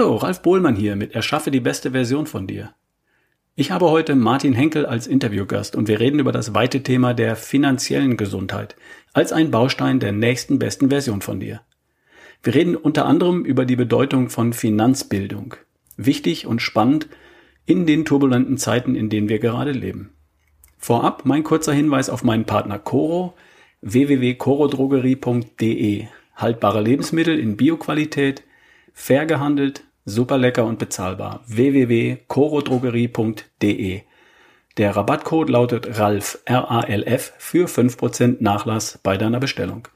Hallo, Ralf Bohlmann hier mit Erschaffe die beste Version von dir. Ich habe heute Martin Henkel als Interviewgast und wir reden über das weite Thema der finanziellen Gesundheit als ein Baustein der nächsten besten Version von dir. Wir reden unter anderem über die Bedeutung von Finanzbildung. Wichtig und spannend in den turbulenten Zeiten, in denen wir gerade leben. Vorab mein kurzer Hinweis auf meinen Partner Coro www.corodrogerie.de. Haltbare Lebensmittel in Bioqualität, Fair gehandelt, super lecker und bezahlbar. www.corodrogerie.de. Der Rabattcode lautet RALF, R-A-L-F, für 5% Nachlass bei deiner Bestellung.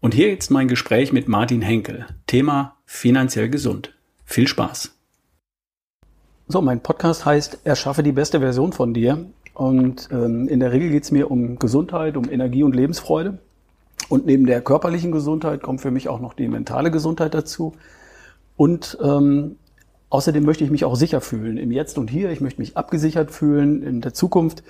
Und hier jetzt mein Gespräch mit Martin Henkel. Thema finanziell gesund. Viel Spaß. So, mein Podcast heißt Erschaffe die beste Version von dir. Und ähm, in der Regel geht es mir um Gesundheit, um Energie und Lebensfreude. Und neben der körperlichen Gesundheit kommt für mich auch noch die mentale Gesundheit dazu. Und ähm, außerdem möchte ich mich auch sicher fühlen im Jetzt und Hier. Ich möchte mich abgesichert fühlen in der Zukunft.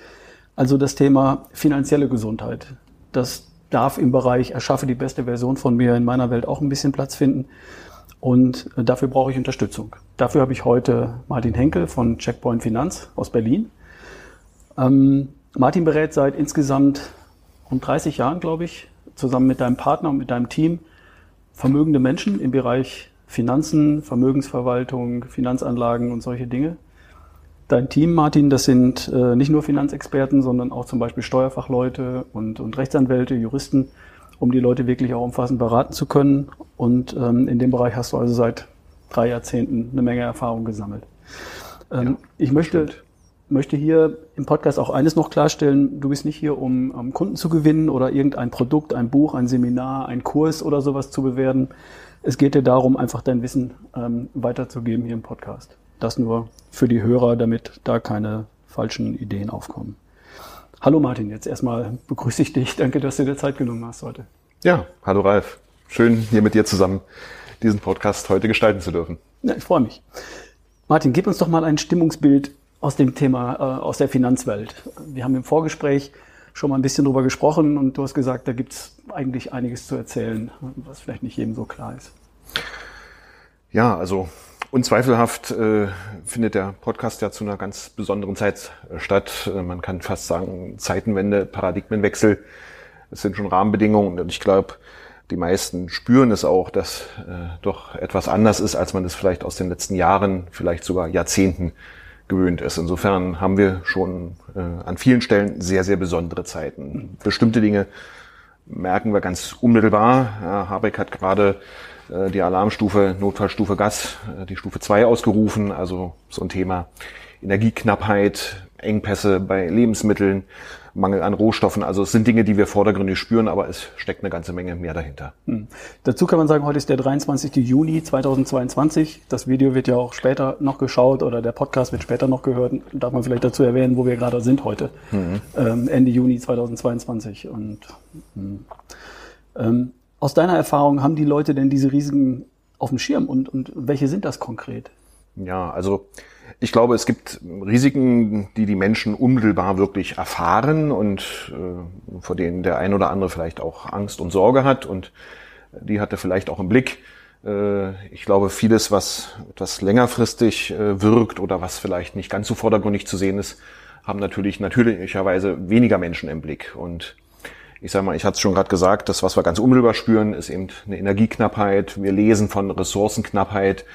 Also das Thema finanzielle Gesundheit. Das darf im Bereich Erschaffe die beste Version von mir in meiner Welt auch ein bisschen Platz finden. Und äh, dafür brauche ich Unterstützung. Dafür habe ich heute Martin Henkel von Checkpoint Finanz aus Berlin. Ähm, Martin berät seit insgesamt rund 30 Jahren, glaube ich, zusammen mit deinem Partner und mit deinem Team vermögende Menschen im Bereich Finanzen, Vermögensverwaltung, Finanzanlagen und solche Dinge. Dein Team, Martin, das sind äh, nicht nur Finanzexperten, sondern auch zum Beispiel Steuerfachleute und, und Rechtsanwälte, Juristen, um die Leute wirklich auch umfassend beraten zu können. Und ähm, in dem Bereich hast du also seit drei Jahrzehnten eine Menge Erfahrung gesammelt. Ähm, ja, ich möchte, möchte hier im Podcast auch eines noch klarstellen. Du bist nicht hier, um, um Kunden zu gewinnen oder irgendein Produkt, ein Buch, ein Seminar, ein Kurs oder sowas zu bewerten, es geht dir darum, einfach dein Wissen ähm, weiterzugeben hier im Podcast. Das nur für die Hörer, damit da keine falschen Ideen aufkommen. Hallo Martin, jetzt erstmal begrüße ich dich. Danke, dass du dir Zeit genommen hast heute. Ja, hallo Ralf. Schön, hier mit dir zusammen diesen Podcast heute gestalten zu dürfen. Ja, ich freue mich. Martin, gib uns doch mal ein Stimmungsbild aus dem Thema, äh, aus der Finanzwelt. Wir haben im Vorgespräch schon mal ein bisschen drüber gesprochen und du hast gesagt, da gibt es eigentlich einiges zu erzählen, was vielleicht nicht jedem so klar ist. Ja, also unzweifelhaft äh, findet der Podcast ja zu einer ganz besonderen Zeit äh, statt. Äh, man kann fast sagen, Zeitenwende, Paradigmenwechsel. Es sind schon Rahmenbedingungen und ich glaube, die meisten spüren es auch, dass äh, doch etwas anders ist, als man es vielleicht aus den letzten Jahren, vielleicht sogar Jahrzehnten gewöhnt ist. Insofern haben wir schon äh, an vielen Stellen sehr, sehr besondere Zeiten. Bestimmte Dinge merken wir ganz unmittelbar. Ja, Habeck hat gerade äh, die Alarmstufe, Notfallstufe Gas, äh, die Stufe 2 ausgerufen, also so ein Thema Energieknappheit, Engpässe bei Lebensmitteln, Mangel an Rohstoffen. Also es sind Dinge, die wir vordergründig spüren, aber es steckt eine ganze Menge mehr dahinter. Hm. Dazu kann man sagen, heute ist der 23. Juni 2022. Das Video wird ja auch später noch geschaut oder der Podcast wird später noch gehört. Darf man vielleicht dazu erwähnen, wo wir gerade sind heute. Mhm. Ähm, Ende Juni 2022. Und hm. ähm, aus deiner Erfahrung haben die Leute denn diese Risiken auf dem Schirm und, und welche sind das konkret? Ja, also ich glaube, es gibt Risiken, die die Menschen unmittelbar wirklich erfahren und äh, vor denen der ein oder andere vielleicht auch Angst und Sorge hat und die hat er vielleicht auch im Blick. Äh, ich glaube, vieles, was etwas längerfristig äh, wirkt oder was vielleicht nicht ganz so vordergründig zu sehen ist, haben natürlich natürlicherweise weniger Menschen im Blick. Und ich sage mal, ich hatte es schon gerade gesagt, das, was wir ganz unmittelbar spüren, ist eben eine Energieknappheit. Wir lesen von Ressourcenknappheit.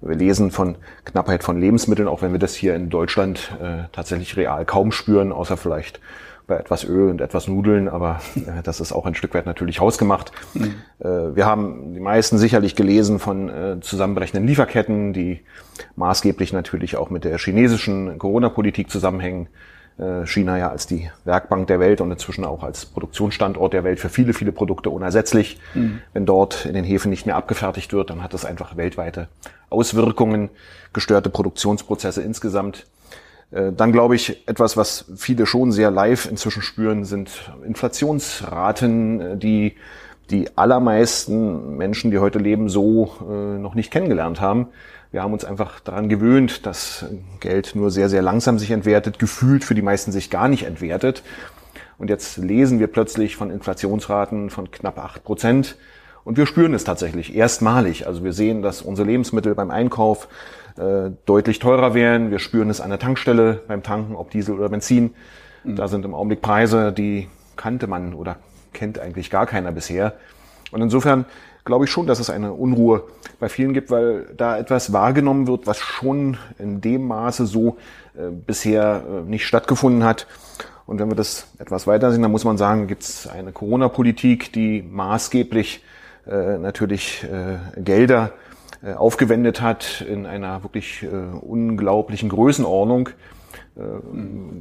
Wir lesen von Knappheit von Lebensmitteln, auch wenn wir das hier in Deutschland äh, tatsächlich real kaum spüren, außer vielleicht bei etwas Öl und etwas Nudeln, aber äh, das ist auch ein Stück weit natürlich hausgemacht. Mhm. Äh, wir haben die meisten sicherlich gelesen von äh, zusammenbrechenden Lieferketten, die maßgeblich natürlich auch mit der chinesischen Corona-Politik zusammenhängen. Äh, China ja als die Werkbank der Welt und inzwischen auch als Produktionsstandort der Welt für viele, viele Produkte unersetzlich. Mhm. Wenn dort in den Häfen nicht mehr abgefertigt wird, dann hat das einfach weltweite Auswirkungen, gestörte Produktionsprozesse insgesamt. Äh, dann glaube ich, etwas, was viele schon sehr live inzwischen spüren, sind Inflationsraten, äh, die die allermeisten Menschen, die heute leben, so noch nicht kennengelernt haben. Wir haben uns einfach daran gewöhnt, dass Geld nur sehr, sehr langsam sich entwertet, gefühlt für die meisten sich gar nicht entwertet. Und jetzt lesen wir plötzlich von Inflationsraten von knapp acht Prozent. Und wir spüren es tatsächlich erstmalig. Also wir sehen, dass unsere Lebensmittel beim Einkauf äh, deutlich teurer werden. Wir spüren es an der Tankstelle beim Tanken, ob Diesel oder Benzin. Mhm. Da sind im Augenblick Preise, die kannte man oder kennt eigentlich gar keiner bisher. Und insofern glaube ich schon, dass es eine Unruhe bei vielen gibt, weil da etwas wahrgenommen wird, was schon in dem Maße so äh, bisher äh, nicht stattgefunden hat. Und wenn wir das etwas weiter sehen, dann muss man sagen, gibt es eine Corona-Politik, die maßgeblich äh, natürlich äh, Gelder äh, aufgewendet hat in einer wirklich äh, unglaublichen Größenordnung. Äh,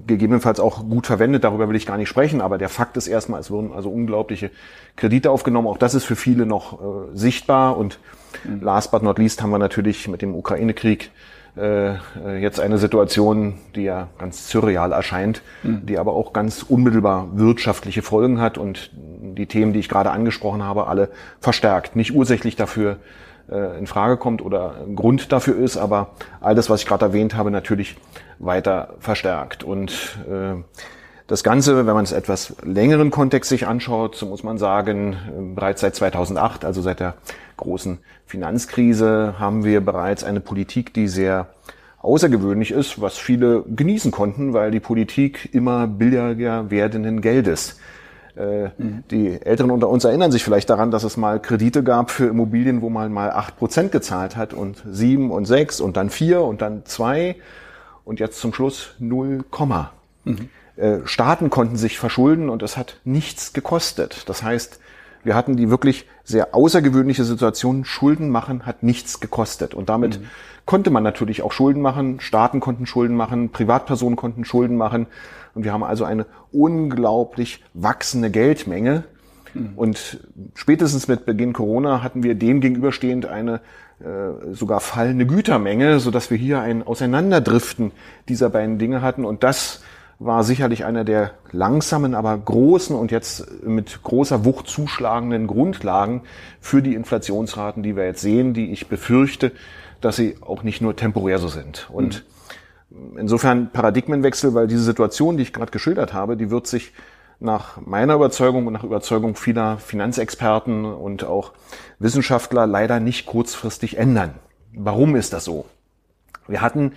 gegebenenfalls auch gut verwendet, darüber will ich gar nicht sprechen, aber der Fakt ist erstmal, es wurden also unglaubliche Kredite aufgenommen. Auch das ist für viele noch äh, sichtbar und mhm. last but not least haben wir natürlich mit dem Ukraine-Krieg äh, jetzt eine Situation, die ja ganz surreal erscheint, mhm. die aber auch ganz unmittelbar wirtschaftliche Folgen hat und die Themen, die ich gerade angesprochen habe, alle verstärkt. Nicht ursächlich dafür äh, in Frage kommt oder Grund dafür ist, aber all das, was ich gerade erwähnt habe, natürlich weiter verstärkt. Und äh, das Ganze, wenn man es etwas längeren Kontext sich anschaut, so muss man sagen, äh, bereits seit 2008, also seit der großen Finanzkrise, haben wir bereits eine Politik, die sehr außergewöhnlich ist, was viele genießen konnten, weil die Politik immer billiger werdenden Geldes äh, die Älteren unter uns erinnern sich vielleicht daran, dass es mal Kredite gab für Immobilien, wo man mal acht Prozent gezahlt hat und sieben und sechs und dann vier und dann zwei und jetzt zum Schluss null Komma. Mhm. Äh, Staaten konnten sich verschulden und es hat nichts gekostet. Das heißt, wir hatten die wirklich sehr außergewöhnliche Situation, Schulden machen hat nichts gekostet. Und damit mhm. konnte man natürlich auch Schulden machen, Staaten konnten Schulden machen, Privatpersonen konnten Schulden machen. Und wir haben also eine unglaublich wachsende Geldmenge. Mhm. Und spätestens mit Beginn Corona hatten wir dem gegenüberstehend eine sogar fallende Gütermenge, so dass wir hier ein Auseinanderdriften dieser beiden Dinge hatten. Und das war sicherlich einer der langsamen, aber großen und jetzt mit großer Wucht zuschlagenden Grundlagen für die Inflationsraten, die wir jetzt sehen, die ich befürchte, dass sie auch nicht nur temporär so sind. Und mhm insofern Paradigmenwechsel, weil diese Situation, die ich gerade geschildert habe, die wird sich nach meiner Überzeugung und nach Überzeugung vieler Finanzexperten und auch Wissenschaftler leider nicht kurzfristig ändern. Warum ist das so? Wir hatten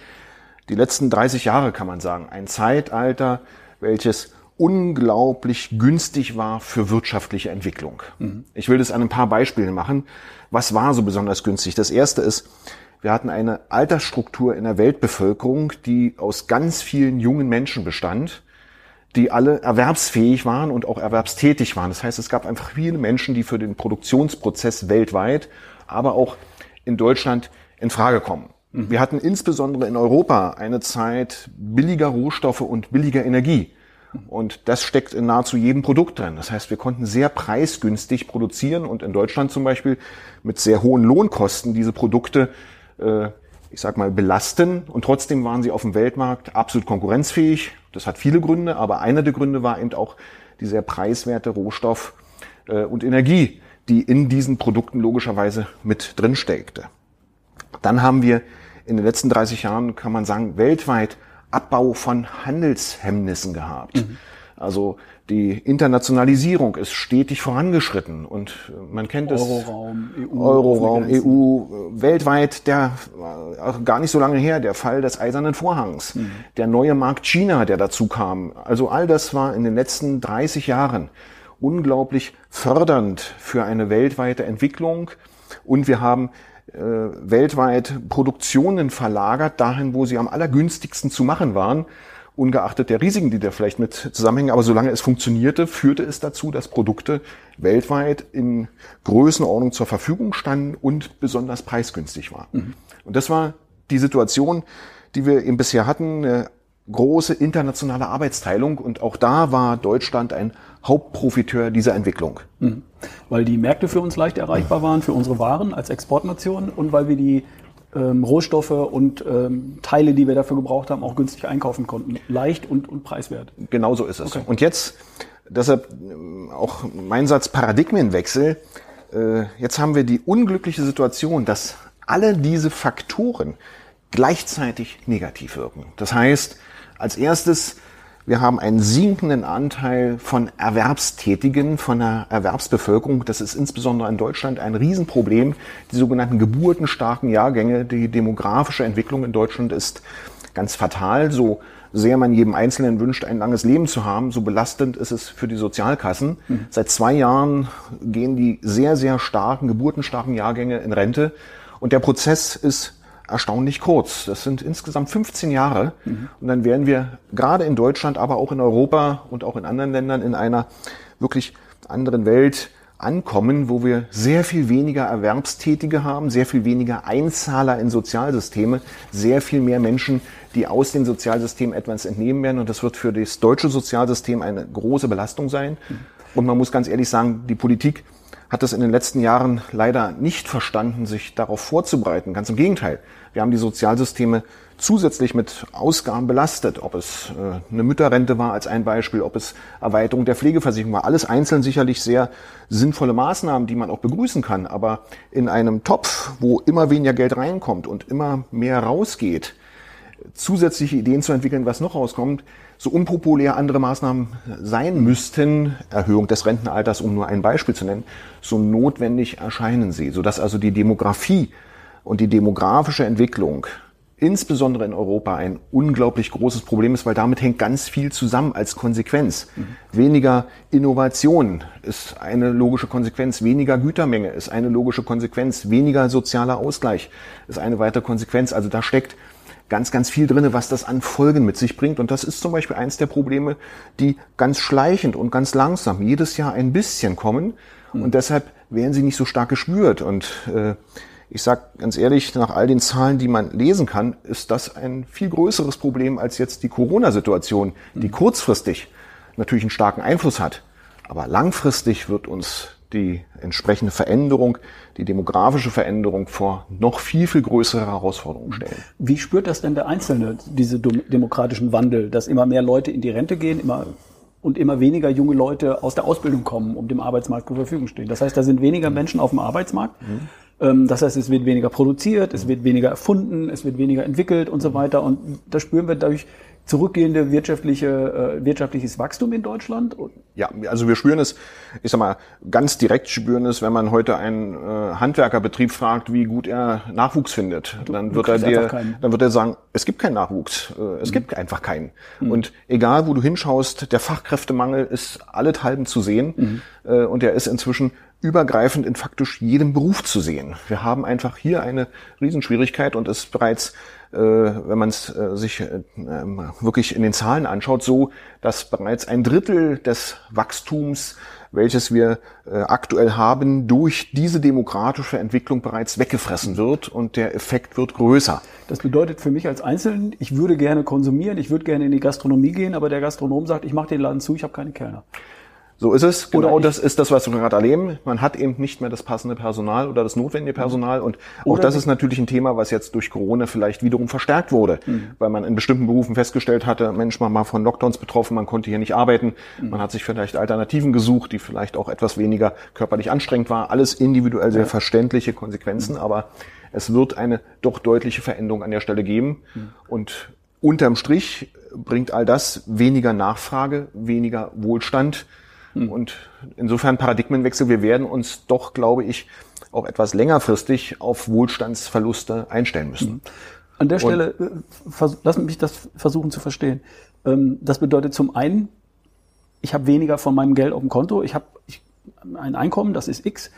die letzten 30 Jahre, kann man sagen, ein Zeitalter, welches unglaublich günstig war für wirtschaftliche Entwicklung. Mhm. Ich will das an ein paar Beispielen machen. Was war so besonders günstig? Das erste ist, wir hatten eine Altersstruktur in der Weltbevölkerung, die aus ganz vielen jungen Menschen bestand, die alle erwerbsfähig waren und auch erwerbstätig waren. Das heißt, es gab einfach viele Menschen, die für den Produktionsprozess weltweit, aber auch in Deutschland in Frage kommen. Mhm. Wir hatten insbesondere in Europa eine Zeit billiger Rohstoffe und billiger Energie. Und das steckt in nahezu jedem Produkt drin. Das heißt, wir konnten sehr preisgünstig produzieren und in Deutschland zum Beispiel mit sehr hohen Lohnkosten diese Produkte äh, ich sag mal, belasten und trotzdem waren sie auf dem Weltmarkt absolut konkurrenzfähig. Das hat viele Gründe, aber einer der Gründe war eben auch die sehr preiswerte Rohstoff äh, und Energie, die in diesen Produkten logischerweise mit drin steckte. Dann haben wir in den letzten 30 Jahren, kann man sagen, weltweit Abbau von Handelshemmnissen gehabt. Mhm. Also die Internationalisierung ist stetig vorangeschritten und äh, man kennt es. Euroraum, EU. Euroraum, EU, e weltweit, der auch gar nicht so lange her, der Fall des Eisernen Vorhangs, mhm. der neue Markt China, der dazu kam. Also all das war in den letzten 30 Jahren unglaublich fördernd für eine weltweite Entwicklung und wir haben äh, weltweit Produktionen verlagert dahin, wo sie am allergünstigsten zu machen waren ungeachtet der Risiken, die da vielleicht mit zusammenhängen. Aber solange es funktionierte, führte es dazu, dass Produkte weltweit in Größenordnung zur Verfügung standen und besonders preisgünstig waren. Mhm. Und das war die Situation, die wir eben bisher hatten, eine große internationale Arbeitsteilung. Und auch da war Deutschland ein Hauptprofiteur dieser Entwicklung. Mhm. Weil die Märkte für uns leicht erreichbar waren, für unsere Waren als Exportnation und weil wir die ähm, Rohstoffe und ähm, Teile, die wir dafür gebraucht haben, auch günstig einkaufen konnten. Leicht und, und preiswert. Genau so ist es. Okay. Und jetzt, deshalb ähm, auch mein Satz Paradigmenwechsel. Äh, jetzt haben wir die unglückliche Situation, dass alle diese Faktoren gleichzeitig negativ wirken. Das heißt, als erstes Wir haben einen sinkenden Anteil von Erwerbstätigen, von der Erwerbsbevölkerung. Das ist insbesondere in Deutschland ein Riesenproblem. Die sogenannten geburtenstarken Jahrgänge, die demografische Entwicklung in Deutschland ist ganz fatal. So sehr man jedem Einzelnen wünscht, ein langes Leben zu haben, so belastend ist es für die Sozialkassen. Mhm. Seit zwei Jahren gehen die sehr, sehr starken, geburtenstarken Jahrgänge in Rente. Und der Prozess ist erstaunlich kurz. Das sind insgesamt 15 Jahre. Mhm. Und dann werden wir gerade in Deutschland, aber auch in Europa und auch in anderen Ländern in einer wirklich anderen Welt ankommen, wo wir sehr viel weniger Erwerbstätige haben, sehr viel weniger Einzahler in Sozialsysteme, sehr viel mehr Menschen, die aus dem Sozialsystem etwas entnehmen werden. Und das wird für das deutsche Sozialsystem eine große Belastung sein. Und man muss ganz ehrlich sagen, die Politik hat es in den letzten Jahren leider nicht verstanden, sich darauf vorzubereiten. Ganz im Gegenteil. Wir haben die Sozialsysteme zusätzlich mit Ausgaben belastet, ob es äh, eine Mütterrente war als ein Beispiel, ob es Erweiterung der Pflegeversicherung war. Alles einzeln sicherlich sehr sinnvolle Maßnahmen, die man auch begrüßen kann. Aber in einem Topf, wo immer weniger Geld reinkommt und immer mehr rausgeht, zusätzliche Ideen zu entwickeln, was noch rauskommt, so unpopulär andere Maßnahmen sein müssten, Erhöhung des Rentenalters, um nur ein Beispiel zu nennen, so notwendig erscheinen sie, sodass also die Demografie und die demografische Entwicklung insbesondere in Europa ein unglaublich großes Problem ist, weil damit hängt ganz viel zusammen als Konsequenz. Mhm. Weniger Innovation ist eine logische Konsequenz, weniger Gütermenge ist eine logische Konsequenz, weniger sozialer Ausgleich ist eine weitere Konsequenz. Also da steckt ganz, ganz viel drinne, was das an Folgen mit sich bringt. Und das ist zum Beispiel eins der Probleme, die ganz schleichend und ganz langsam jedes Jahr ein bisschen kommen. Mhm. Und deshalb werden sie nicht so stark gespürt. Und äh, ich sage ganz ehrlich, nach all den Zahlen, die man lesen kann, ist das ein viel größeres Problem als jetzt die Corona-Situation, die mhm. kurzfristig natürlich einen starken Einfluss hat. Aber langfristig wird uns die entsprechende Veränderung, die demografische Veränderung vor noch viel, viel größere Herausforderungen stellen. Wie spürt das denn der Einzelne, diese demokratischen Wandel, dass immer mehr Leute in die Rente gehen, immer und immer weniger junge Leute aus der Ausbildung kommen, um dem Arbeitsmarkt zur Verfügung stehen? Das heißt, da sind weniger Menschen auf dem Arbeitsmarkt. Mhm. Ähm, das heißt, es wird weniger produziert, es wird weniger erfunden, es wird weniger entwickelt und so weiter. Und da spüren wir dadurch zurückgehende wirtschaftliche, äh, wirtschaftliches Wachstum in Deutschland? Ja, also wir spüren es, ich sag mal, ganz direkt spüren es, wenn man heute einen äh, Handwerkerbetrieb fragt, wie gut er Nachwuchs findet. Du, dann wird er dir, dann wird er sagen, es gibt keinen Nachwuchs, äh, es mhm. gibt einfach keinen. Mhm. Und egal, wo du hinschaust, der Fachkräftemangel ist allenthalben zu sehen mhm. äh, und er ist inzwischen übergreifend in faktisch jedem Beruf zu sehen. Wir haben einfach hier eine Riesenschwierigkeit und es bereits, äh, wenn man es äh, sich äh, wirklich in den Zahlen anschaut, so, dass bereits ein Drittel des Wachstums, welches wir äh, aktuell haben, durch diese demokratische Entwicklung bereits weggefressen wird und der Effekt wird größer. Das bedeutet für mich als Einzelnen, ich würde gerne konsumieren, ich würde gerne in die Gastronomie gehen, aber der Gastronom sagt, ich mache den Laden zu, ich habe keine Kellner. So ist es. Genau das ist das, was wir gerade erleben. Man hat eben nicht mehr das passende Personal oder das notwendige Personal. Und auch das ist natürlich ein Thema, was jetzt durch Corona vielleicht wiederum verstärkt wurde, mhm. weil man in bestimmten Berufen festgestellt hatte, Mensch, man war von Lockdowns betroffen, man konnte hier nicht arbeiten. Mhm. Man hat sich vielleicht Alternativen gesucht, die vielleicht auch etwas weniger körperlich anstrengend war. Alles individuell sehr ja. verständliche Konsequenzen, mhm. aber es wird eine doch deutliche Veränderung an der Stelle geben. Mhm. Und unterm Strich bringt all das weniger Nachfrage, weniger Wohlstand, hm. Und insofern Paradigmenwechsel. Wir werden uns doch, glaube ich, auch etwas längerfristig auf Wohlstandsverluste einstellen müssen. Hm. An der Stelle, äh, lass mich das versuchen zu verstehen. Ähm, das bedeutet zum einen, ich habe weniger von meinem Geld auf dem Konto, ich habe ein Einkommen, das ist X,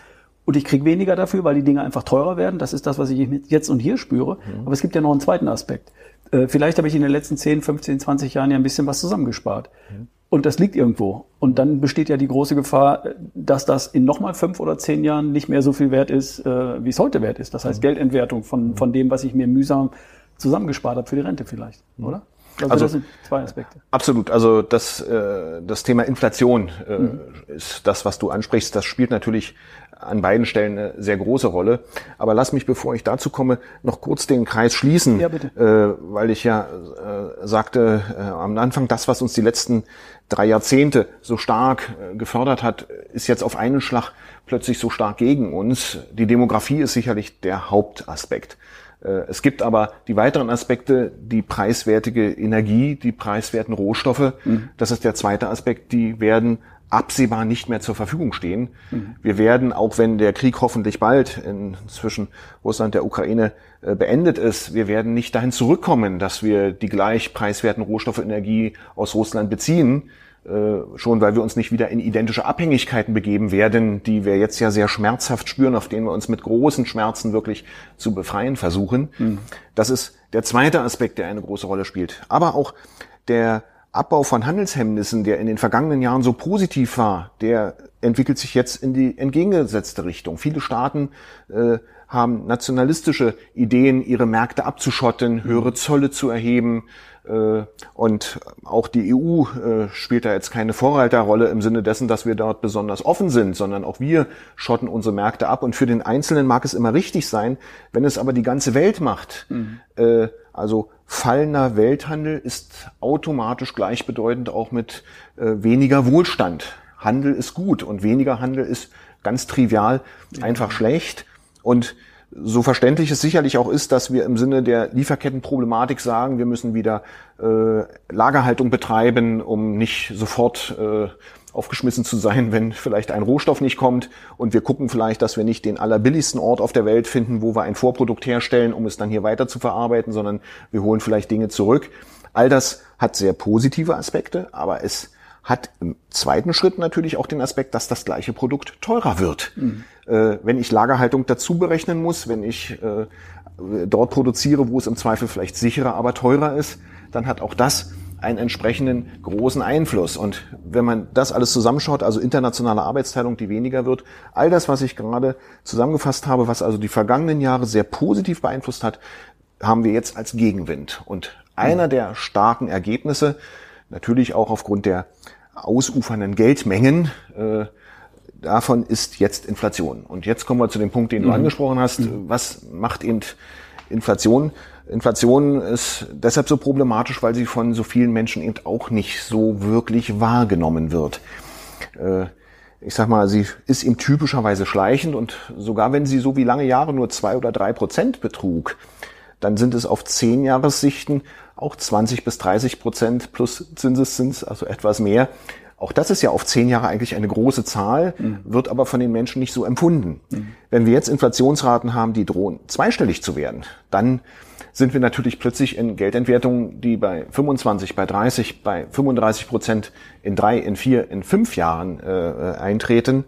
und ich kriege weniger dafür, weil die Dinge einfach teurer werden. Das ist das, was ich jetzt und hier spüre. Mhm. Aber es gibt ja noch einen zweiten Aspekt. Äh, vielleicht habe ich in den letzten 10, 15, 20 Jahren ja ein bisschen was zusammengespart. Mhm. Und das liegt irgendwo. Und dann besteht ja die große Gefahr, dass das in nochmal fünf oder zehn Jahren nicht mehr so viel wert ist, äh, wie es heute wert ist. Das heißt mhm. Geldentwertung von, von dem, was ich mir mühsam zusammengespart habe für die Rente vielleicht, mhm. oder? Also, also das sind zwei Aspekte. Absolut. Also das, äh, das Thema Inflation äh, mhm. ist das, was du ansprichst. Das spielt natürlich an beiden Stellen eine sehr große Rolle. Aber lass mich, bevor ich dazu komme, noch kurz den Kreis schließen, ja. Äh, weil ich ja äh, sagte äh, am Anfang, das, was uns die letzten drei Jahrzehnte so stark äh, gefördert hat, ist jetzt auf einen Schlag plötzlich so stark gegen uns. Die Demografie ist sicherlich der Hauptaspekt. Äh, es gibt aber die weiteren Aspekte, die preiswertige Energie, die preiswerten Rohstoffe. Mhm. Das ist der zweite Aspekt, die werden absehbar nicht mehr zur Verfügung stehen. Mhm. Wir werden, auch wenn der Krieg hoffentlich bald in, zwischen Russland und der Ukraine äh, beendet ist, wir werden nicht dahin zurückkommen, dass wir die gleich preiswerten Rohstoffe Energie aus Russland beziehen. Äh, schon weil wir uns nicht wieder in identische Abhängigkeiten begeben werden, die wir jetzt ja sehr schmerzhaft spüren, auf denen wir uns mit großen Schmerzen wirklich zu befreien versuchen. Mhm. Das ist der zweite Aspekt, der eine große Rolle spielt. Aber auch der Abbau von Handelshemmnissen, der in den vergangenen Jahren so positiv war, der entwickelt sich jetzt in die entgegengesetzte Richtung. Viele Staaten äh, haben nationalistische Ideen, ihre Märkte abzuschotten, höhere Zölle zu erheben, äh, und auch die EU äh, spielt da jetzt keine Vorreiterrolle im Sinne dessen, dass wir dort besonders offen sind, sondern auch wir schotten unsere Märkte ab. Und für den Einzelnen mag es immer richtig sein, wenn es aber die ganze Welt macht. Mhm. Äh, also fallender Welthandel ist automatisch gleichbedeutend auch mit weniger Wohlstand. Handel ist gut und weniger Handel ist ganz trivial einfach schlecht. Und so verständlich es sicherlich auch ist, dass wir im Sinne der Lieferkettenproblematik sagen, wir müssen wieder äh, Lagerhaltung betreiben, um nicht sofort äh, aufgeschmissen zu sein, wenn vielleicht ein Rohstoff nicht kommt. Und wir gucken vielleicht, dass wir nicht den allerbilligsten Ort auf der Welt finden, wo wir ein Vorprodukt herstellen, um es dann hier weiter zu verarbeiten, sondern wir holen vielleicht Dinge zurück. All das hat sehr positive Aspekte, aber es hat im zweiten Schritt natürlich auch den Aspekt, dass das gleiche Produkt teurer wird. Mhm. Äh, wenn ich Lagerhaltung dazu berechnen muss, wenn ich äh, dort produziere, wo es im Zweifel vielleicht sicherer, aber teurer ist, dann hat auch das einen entsprechenden großen Einfluss. Und wenn man das alles zusammenschaut, also internationale Arbeitsteilung, die weniger wird, all das, was ich gerade zusammengefasst habe, was also die vergangenen Jahre sehr positiv beeinflusst hat, haben wir jetzt als Gegenwind. Und einer der starken Ergebnisse, natürlich auch aufgrund der ausufernden Geldmengen, äh, davon ist jetzt Inflation. Und jetzt kommen wir zu dem Punkt, den du mhm. angesprochen hast. Mhm. Was macht eben Inflation? Inflation ist deshalb so problematisch, weil sie von so vielen Menschen eben auch nicht so wirklich wahrgenommen wird. Äh, ich sag mal, sie ist eben typischerweise schleichend und sogar wenn sie so wie lange Jahre nur zwei oder drei Prozent betrug, dann sind es auf zehn Jahressichten auch 20 bis 30 Prozent plus Zinseszins, also etwas mehr. Auch das ist ja auf zehn Jahre eigentlich eine große Zahl, mhm. wird aber von den Menschen nicht so empfunden. Mhm. Wenn wir jetzt Inflationsraten haben, die drohen zweistellig zu werden, dann sind wir natürlich plötzlich in Geldentwertungen, die bei 25, bei 30, bei 35 Prozent in drei, in vier, in fünf Jahren äh, eintreten.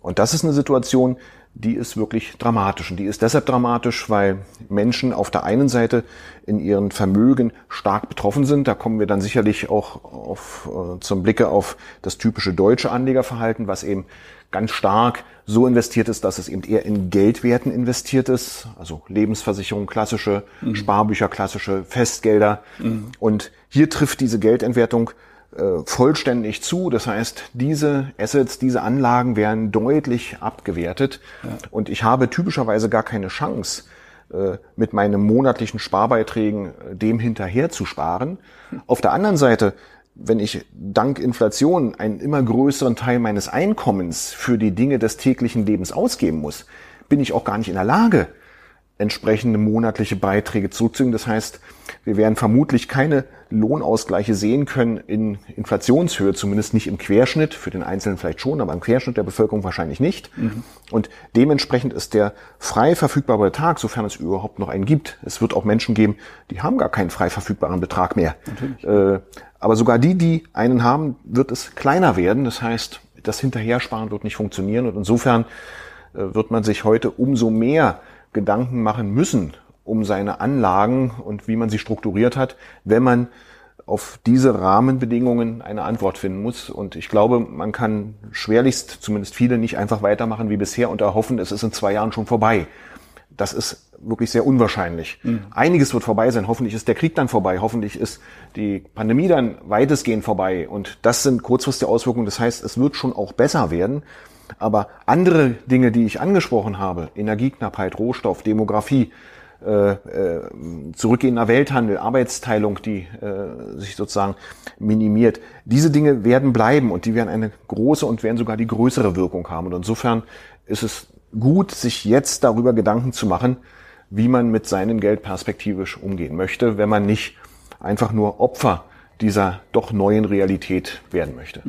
Und das ist eine Situation, die ist wirklich dramatisch. Und die ist deshalb dramatisch, weil Menschen auf der einen Seite in ihren Vermögen stark betroffen sind. Da kommen wir dann sicherlich auch auf, äh, zum Blicke auf das typische deutsche Anlegerverhalten, was eben ganz stark so investiert ist, dass es eben eher in Geldwerten investiert ist, also Lebensversicherung, klassische mhm. Sparbücher, klassische Festgelder. Mhm. Und hier trifft diese Geldentwertung äh, vollständig zu. Das heißt, diese Assets, diese Anlagen werden deutlich abgewertet. Ja. Und ich habe typischerweise gar keine Chance, äh, mit meinen monatlichen Sparbeiträgen äh, dem hinterher zu sparen. Auf der anderen Seite, wenn ich dank Inflation einen immer größeren Teil meines Einkommens für die Dinge des täglichen Lebens ausgeben muss, bin ich auch gar nicht in der Lage, entsprechende monatliche Beiträge zurückzugeben. Das heißt, wir werden vermutlich keine Lohnausgleiche sehen können in Inflationshöhe, zumindest nicht im Querschnitt, für den Einzelnen vielleicht schon, aber im Querschnitt der Bevölkerung wahrscheinlich nicht. Mhm. Und dementsprechend ist der frei verfügbare Betrag, sofern es überhaupt noch einen gibt, es wird auch Menschen geben, die haben gar keinen frei verfügbaren Betrag mehr. Äh, aber sogar die, die einen haben, wird es kleiner werden. Das heißt, das Hinterhersparen wird nicht funktionieren und insofern äh, wird man sich heute umso mehr Gedanken machen müssen um seine Anlagen und wie man sie strukturiert hat, wenn man auf diese Rahmenbedingungen eine Antwort finden muss. Und ich glaube, man kann schwerlichst, zumindest viele, nicht einfach weitermachen wie bisher und erhoffen, es ist in zwei Jahren schon vorbei. Das ist wirklich sehr unwahrscheinlich. Mhm. Einiges wird vorbei sein. Hoffentlich ist der Krieg dann vorbei. Hoffentlich ist die Pandemie dann weitestgehend vorbei. Und das sind kurzfristige Auswirkungen. Das heißt, es wird schon auch besser werden. Aber andere Dinge, die ich angesprochen habe, Energieknappheit, Rohstoff, Demografie, äh, äh, zurückgehender Welthandel, Arbeitsteilung, die äh, sich sozusagen minimiert. Diese Dinge werden bleiben und die werden eine große und werden sogar die größere Wirkung haben. Und insofern ist es gut, sich jetzt darüber Gedanken zu machen, wie man mit seinem Geld perspektivisch umgehen möchte, wenn man nicht einfach nur Opfer dieser doch neuen Realität werden möchte.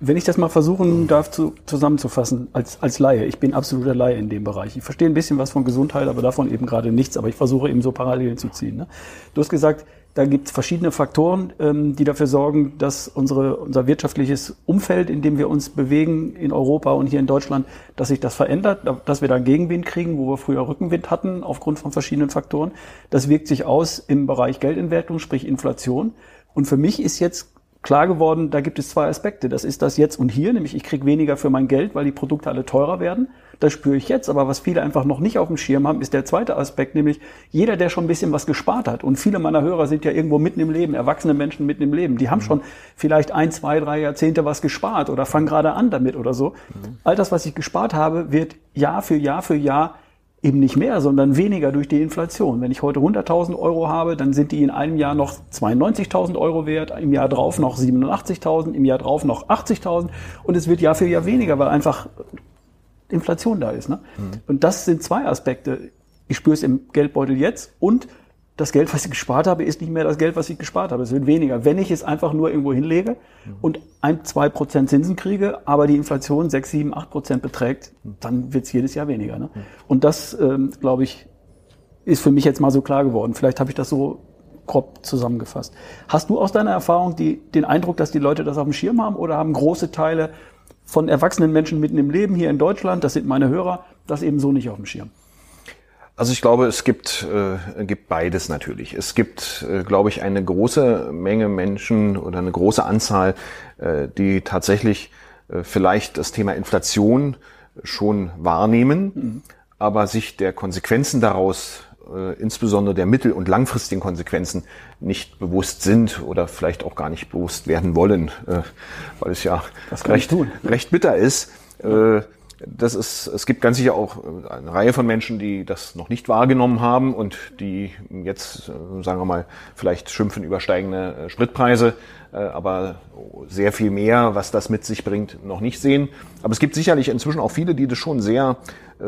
Wenn ich das mal versuchen darf zu, zusammenzufassen als, als Laie, ich bin absoluter Laie in dem Bereich. Ich verstehe ein bisschen was von Gesundheit, aber davon eben gerade nichts, aber ich versuche eben so Parallelen zu ziehen. Ne? Du hast gesagt, da gibt es verschiedene Faktoren, ähm, die dafür sorgen, dass unsere, unser wirtschaftliches Umfeld, in dem wir uns bewegen, in Europa und hier in Deutschland, dass sich das verändert, dass wir da Gegenwind kriegen, wo wir früher Rückenwind hatten, aufgrund von verschiedenen Faktoren. Das wirkt sich aus im Bereich Geldentwertung, sprich Inflation. Und für mich ist jetzt klar geworden, da gibt es zwei Aspekte. Das ist das Jetzt und Hier, nämlich ich kriege weniger für mein Geld, weil die Produkte alle teurer werden. Das spüre ich jetzt. Aber was viele einfach noch nicht auf dem Schirm haben, ist der zweite Aspekt, nämlich jeder, der schon ein bisschen was gespart hat. Und viele meiner Hörer sind ja irgendwo mitten im Leben, erwachsene Menschen mitten im Leben. Die haben mhm. schon vielleicht ein, zwei, drei Jahrzehnte was gespart oder fangen gerade an damit oder so. Mhm. All das, was ich gespart habe, wird Jahr für Jahr für Jahr eben nicht mehr, sondern weniger durch die Inflation. Wenn ich heute 100.000 Euro habe, dann sind die in einem Jahr noch 92.000 Euro wert, im Jahr drauf noch 87.000, im Jahr drauf noch 80.000 und es wird Jahr für Jahr weniger, weil einfach Inflation da ist. Ne? Mhm. Und das sind zwei Aspekte. Ich spüre es im Geldbeutel jetzt und das Geld, was ich gespart habe, ist nicht mehr das Geld, was ich gespart habe. Es wird weniger. Wenn ich es einfach nur irgendwo hinlege und ein, zwei Prozent Zinsen kriege, aber die Inflation sechs, sieben, acht Prozent beträgt, dann wird es jedes Jahr weniger. Ne? Und das, ähm, glaube ich, ist für mich jetzt mal so klar geworden. Vielleicht habe ich das so grob zusammengefasst. Hast du aus deiner Erfahrung die, den Eindruck, dass die Leute das auf dem Schirm haben oder haben große Teile von erwachsenen Menschen mitten im Leben hier in Deutschland, das sind meine Hörer, das eben so nicht auf dem Schirm? Also ich glaube, es gibt, äh, gibt beides natürlich. Es gibt, äh, glaube ich, eine große Menge Menschen oder eine große Anzahl, äh, die tatsächlich äh, vielleicht das Thema Inflation schon wahrnehmen, mhm. aber sich der Konsequenzen daraus, äh, insbesondere der mittel- und langfristigen Konsequenzen, nicht bewusst sind oder vielleicht auch gar nicht bewusst werden wollen, äh, weil es ja recht, recht bitter ist. Äh, das ist, es gibt ganz sicher auch äh, eine Reihe von Menschen, die das noch nicht wahrgenommen haben und die jetzt, äh, sagen wir mal, vielleicht schimpfen über steigende äh, Spritpreise, aber sehr viel mehr, was das mit sich bringt, noch nicht sehen. Aber es gibt sicherlich inzwischen auch viele, die das schon sehr,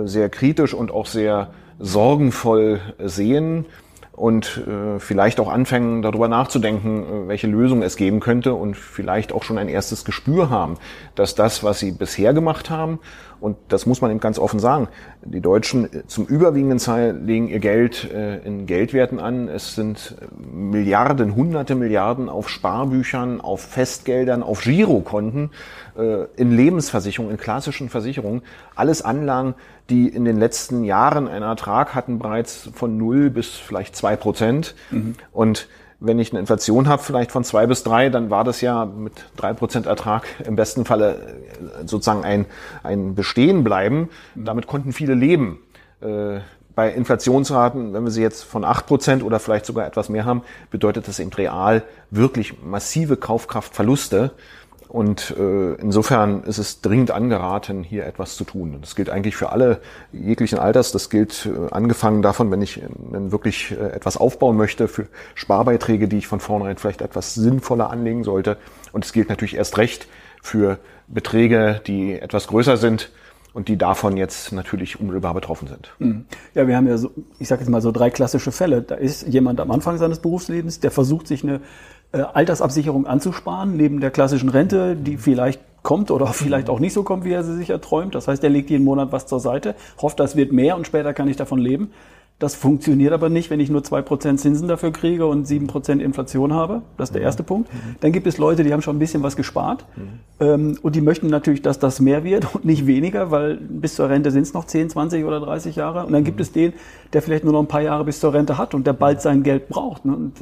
sehr kritisch und auch sehr sorgenvoll sehen und vielleicht auch anfangen, darüber nachzudenken, welche Lösung es geben könnte und vielleicht auch schon ein erstes Gespür haben, dass das, was sie bisher gemacht haben, und das muss man eben ganz offen sagen, die Deutschen zum überwiegenden Teil legen ihr Geld äh, in Geldwerten an. Es sind Milliarden, hunderte Milliarden auf Sparbüchern, auf Festgeldern, auf Girokonten, äh, in Lebensversicherungen, in klassischen Versicherungen. Alles Anlagen, die in den letzten Jahren einen Ertrag hatten bereits von null bis vielleicht zwei Prozent. Mhm. Und wenn ich eine Inflation habe, vielleicht von zwei bis drei, dann war das ja mit drei Prozent Ertrag im besten Falle äh, sozusagen ein, ein Bestehen bleiben. Damit konnten viele leben. Äh, bei Inflationsraten, wenn wir sie jetzt von acht Prozent oder vielleicht sogar etwas mehr haben, bedeutet das eben real wirklich massive Kaufkraftverluste. Und äh, insofern ist es dringend angeraten, hier etwas zu tun. Das gilt eigentlich für alle jeglichen Alters. Das gilt äh, angefangen davon, wenn ich wirklich äh, etwas aufbauen möchte, für Sparbeiträge, die ich von vornherein vielleicht etwas sinnvoller anlegen sollte. Und es gilt natürlich erst recht für Beträge, die etwas größer sind und die davon jetzt natürlich unmittelbar betroffen sind. Mhm. Ja, wir haben ja so, ich sage jetzt mal so drei klassische Fälle. Da ist jemand am Anfang seines Berufslebens, der versucht sich eine äh, Altersabsicherung anzusparen, neben der klassischen Rente, die vielleicht kommt oder vielleicht auch nicht so kommt, wie er sie sich erträumt. Das heißt, er legt jeden Monat was zur Seite, hofft, das wird mehr und später kann ich davon leben. Das funktioniert aber nicht, wenn ich nur zwei Prozent Zinsen dafür kriege und sieben Prozent Inflation habe. Das ist der erste Punkt. Dann gibt es Leute, die haben schon ein bisschen was gespart ähm, und die möchten natürlich, dass das mehr wird und nicht weniger, weil bis zur Rente sind es noch 10, 20 oder 30 Jahre. Und dann gibt es den, der vielleicht nur noch ein paar Jahre bis zur Rente hat und der bald sein Geld braucht. Und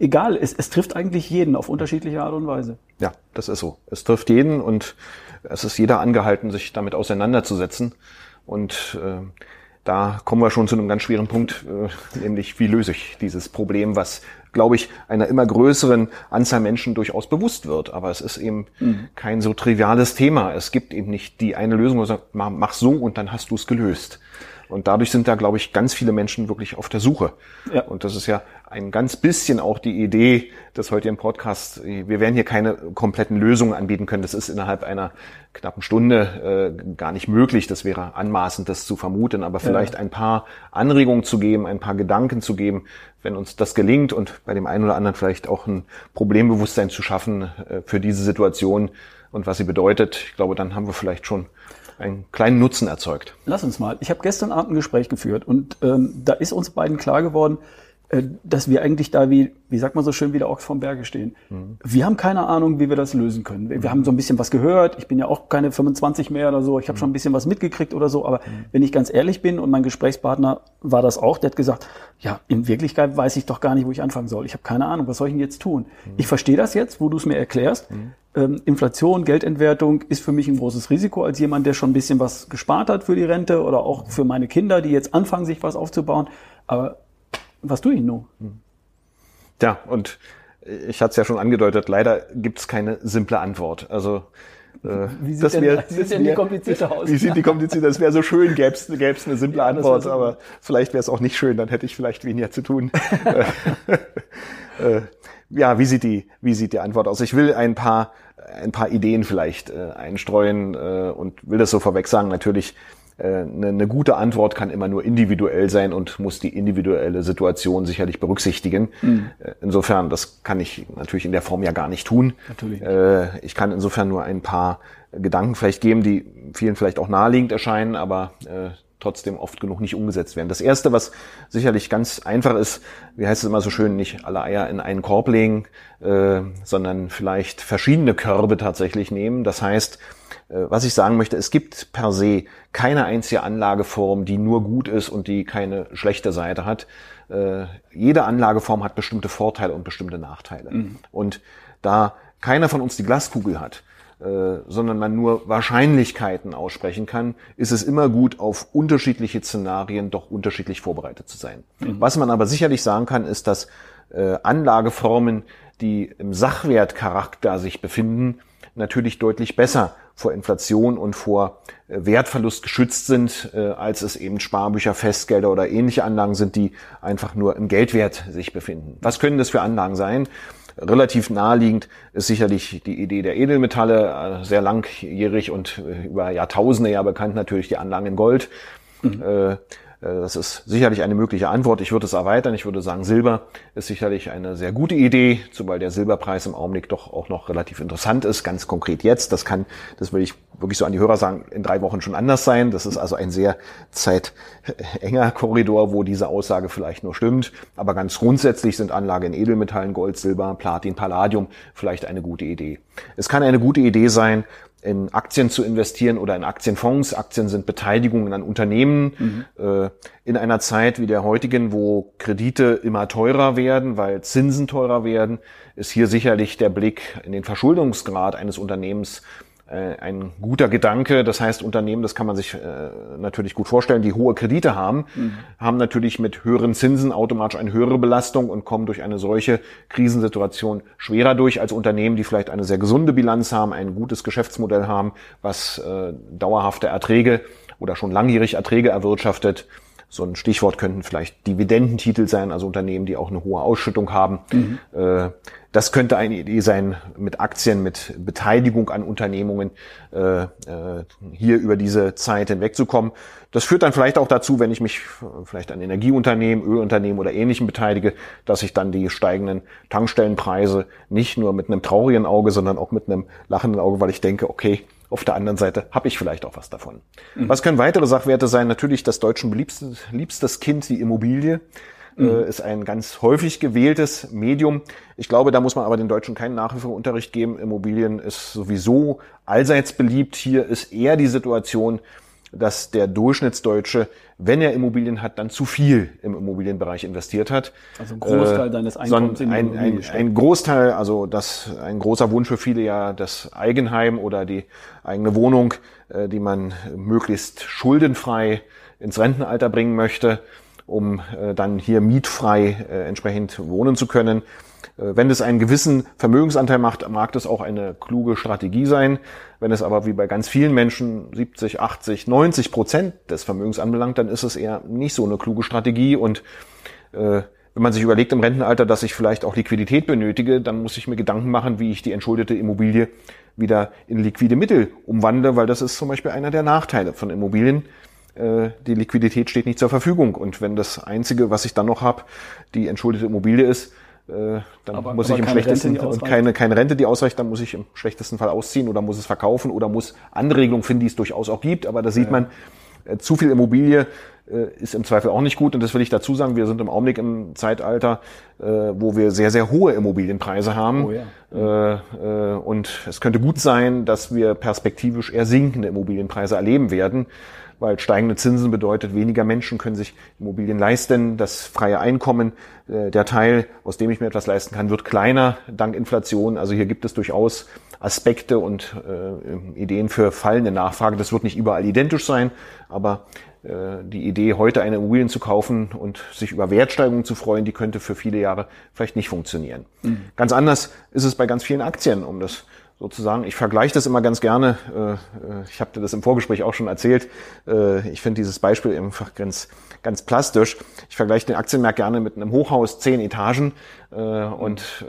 egal, es, es trifft eigentlich jeden auf unterschiedliche Art und Weise. Ja, das ist so. Es trifft jeden und es ist jeder angehalten, sich damit auseinanderzusetzen. Und äh, da kommen wir schon zu einem ganz schweren Punkt, äh, nämlich wie löse ich dieses Problem, was, glaube ich, einer immer größeren Anzahl Menschen durchaus bewusst wird. Aber es ist eben mhm. kein so triviales Thema. Es gibt eben nicht die eine Lösung, wo man sagt, mach so und dann hast du es gelöst. Und dadurch sind da, glaube ich, ganz viele Menschen wirklich auf der Suche. Ja. Und das ist ja ein ganz bisschen auch die Idee des heutigen Podcasts. Wir werden hier keine kompletten Lösungen anbieten können. Das ist innerhalb einer knappen Stunde äh, gar nicht möglich. Das wäre anmaßend, das zu vermuten. Aber vielleicht ein paar Anregungen zu geben, ein paar Gedanken zu geben, wenn uns das gelingt und bei dem einen oder anderen vielleicht auch ein Problembewusstsein zu schaffen äh, für diese Situation und was sie bedeutet. Ich glaube, dann haben wir vielleicht schon einen kleinen Nutzen erzeugt. Lass uns mal. Ich habe gestern Abend ein Gespräch geführt und ähm, da ist uns beiden klar geworden, äh, dass wir eigentlich da wie, wie sagt man so schön, wie der Ochs vom Berge stehen. Mhm. Wir haben keine Ahnung, wie wir das lösen können. Wir, wir, haben so ein bisschen was gehört. Ich bin ja auch keine 25 mehr oder so. Ich habe mhm. schon ein bisschen was mitgekriegt oder so. Aber mhm. wenn ich ganz ehrlich bin und mein Gesprächspartner war das auch, der hat gesagt, ja, in Wirklichkeit weiß ich doch gar nicht, wo ich anfangen soll. Ich habe keine Ahnung, was soll ich denn jetzt tun? Mhm. Ich verstehe das jetzt, wo du es mir erklärst. Ähm, Inflation, Geldentwertung ist für mich ein großes Risiko als jemand, der schon ein bisschen was gespart hat für die Rente oder auch für meine Kinder, die jetzt anfangen, sich was aufzubauen. Aber was tue ich nun? Ja, und ich hatte es ja schon angedeutet, leider gibt es keine simple Antwort. Also äh, wie sieht, das wär, denn, wie sieht denn die komplizierte aus? Wie sieht die komplizierte? Das wäre so schön, gäbe es eine simple ja, Antwort, aber vielleicht wäre es auch nicht schön, dann hätte ich vielleicht weniger zu tun. äh, ja, wie sieht die, wie sieht die Antwort aus? Ich will ein paar, ein paar Ideen vielleicht äh, einstreuen äh, und will das so vorweg sagen. Natürlich eine, eine gute Antwort kann immer nur individuell sein und muss die individuelle Situation sicherlich berücksichtigen. Mhm. Insofern, das kann ich natürlich in der Form ja gar nicht tun. Natürlich. Äh, ich kann insofern nur ein paar Gedanken vielleicht geben, die vielen vielleicht auch naheliegend erscheinen, aber äh, trotzdem oft genug nicht umgesetzt werden. Das erste, was sicherlich ganz einfach ist, wie heißt es immer so schön, nicht alle Eier in einen Korb legen, äh, sondern vielleicht verschiedene Körbe tatsächlich nehmen. Das heißt, äh, was ich sagen möchte, es gibt per se keine einzige Anlageform, die nur gut ist und die keine schlechte Seite hat. Äh, jede Anlageform hat bestimmte Vorteile und bestimmte Nachteile. Mhm. Und da keiner von uns die Glaskugel hat, sondern man nur Wahrscheinlichkeiten aussprechen kann, ist es immer gut, auf unterschiedliche Szenarien doch unterschiedlich vorbereitet zu sein. Mhm. Was man aber sicherlich sagen kann, ist, dass Anlageformen, die im Sachwertcharakter sich befinden, natürlich deutlich besser vor Inflation und vor äh, Wertverlust geschützt sind, äh, als es eben Sparbücher, Festgelder oder ähnliche Anlagen sind, die einfach nur im Geldwert sich befinden. Was können das für Anlagen sein? Relativ naheliegend ist sicherlich die Idee der Edelmetalle, äh, sehr langjährig und über Jahrtausende ja bekannt natürlich die Anlagen in Gold. Mhm. Äh, das ist sicherlich eine mögliche Antwort. Ich würde es erweitern. Ich würde sagen, Silber ist sicherlich eine sehr gute Idee, zumal der Silberpreis im Augenblick doch auch noch relativ interessant ist, ganz konkret jetzt. Das kann, das will ich wirklich so an die Hörer sagen, in drei Wochen schon anders sein. Das ist also ein sehr zeitenger Korridor, wo diese Aussage vielleicht nur stimmt. Aber ganz grundsätzlich sind Anlagen in Edelmetallen, Gold, Silber, Platin, Palladium vielleicht eine gute Idee. Es kann eine gute Idee sein, in Aktien zu investieren oder in Aktienfonds. Aktien sind Beteiligungen an Unternehmen. Mhm. Äh, in einer Zeit wie der heutigen, wo Kredite immer teurer werden, weil Zinsen teurer werden, ist hier sicherlich der Blick in den Verschuldungsgrad eines Unternehmens ein guter Gedanke. Das heißt, Unternehmen, das kann man sich äh, natürlich gut vorstellen, die hohe Kredite haben, mhm. haben natürlich mit höheren Zinsen automatisch eine höhere Belastung und kommen durch eine solche Krisensituation schwerer durch als Unternehmen, die vielleicht eine sehr gesunde Bilanz haben, ein gutes Geschäftsmodell haben, was äh, dauerhafte Erträge oder schon langjährig Erträge erwirtschaftet. So ein Stichwort könnten vielleicht Dividendentitel sein, also Unternehmen, die auch eine hohe Ausschüttung haben. Mhm. Äh, das könnte eine Idee sein, mit Aktien, mit Beteiligung an Unternehmungen äh, äh, hier über diese Zeit hinwegzukommen. Das führt dann vielleicht auch dazu, wenn ich mich vielleicht an Energieunternehmen, Ölunternehmen oder Ähnlichem beteilige, dass ich dann die steigenden Tankstellenpreise nicht nur mit einem traurigen Auge, sondern auch mit einem lachenden Auge, weil ich denke, okay, auf der anderen Seite habe ich vielleicht auch was davon. Mhm. Was können weitere Sachwerte sein? Natürlich das deutschen beliebstes, liebstes Kind, die Immobilie. Mhm. Äh, ist ein ganz häufig gewähltes Medium. Ich glaube, da muss man aber den Deutschen keinen Nachhilfeunterricht geben. Immobilien ist sowieso allseits beliebt. Hier ist eher die Situation, dass der Durchschnittsdeutsche, wenn er Immobilien hat, dann zu viel im Immobilienbereich investiert hat. Also ein Großteil äh, deines Einkommens in ein, ein, ein Großteil, also das ein großer Wunsch für viele ja das Eigenheim oder die eigene Wohnung, äh, die man möglichst schuldenfrei ins Rentenalter bringen möchte. um äh, dann hier mietfrei äh, entsprechend wohnen zu können. Äh, wenn es einen gewissen Vermögensanteil macht, mag das auch eine kluge Strategie sein. Wenn es aber wie bei ganz vielen Menschen 70, 80, 90 Prozent des Vermögens anbelangt, dann ist es eher nicht so eine kluge Strategie. Und äh, wenn man sich überlegt im Rentenalter, dass ich vielleicht auch Liquidität benötige, dann muss ich mir Gedanken machen, wie ich die entschuldete Immobilie wieder in liquide Mittel umwandle, weil das ist zum Beispiel einer der Nachteile von Immobilien. Äh, die Liquidität steht nicht zur Verfügung. Und wenn das Einzige, was ich dann noch habe, die entschuldete Immobilie ist, äh, dann aber, muss aber ich im schlechtesten Rente, und keine, keine Rente, die ausreicht, dann muss ich im schlechtesten Fall ausziehen oder muss es verkaufen oder muss andere Regelungen finden, die es durchaus auch gibt. Aber da sieht ja. man, äh, zu viel Immobilie ist im Zweifel auch nicht gut. Und das will ich dazu sagen, wir sind im Augenblick im Zeitalter, wo wir sehr, sehr hohe Immobilienpreise haben. Oh ja. Und es könnte gut sein, dass wir perspektivisch eher sinkende Immobilienpreise erleben werden weil steigende Zinsen bedeutet, weniger Menschen können sich Immobilien leisten, das freie Einkommen, äh, der Teil, aus dem ich mir etwas leisten kann, wird kleiner dank Inflation. Also hier gibt es durchaus Aspekte und äh, Ideen für fallende Nachfrage. Das wird nicht überall identisch sein, aber äh, die Idee, heute eine Immobilien zu kaufen und sich über Wertsteigerungen zu freuen, die könnte für viele Jahre vielleicht nicht funktionieren. Mhm. Ganz anders ist es bei ganz vielen Aktien, um das sozusagen. Ich vergleiche das immer ganz gerne. Äh, äh, ich habe dir das im Vorgespräch auch schon erzählt. Äh, ich finde dieses Beispiel einfach ganz, ganz plastisch. Ich vergleiche den Aktienmarkt gerne mit einem Hochhaus, zehn Etagen. Und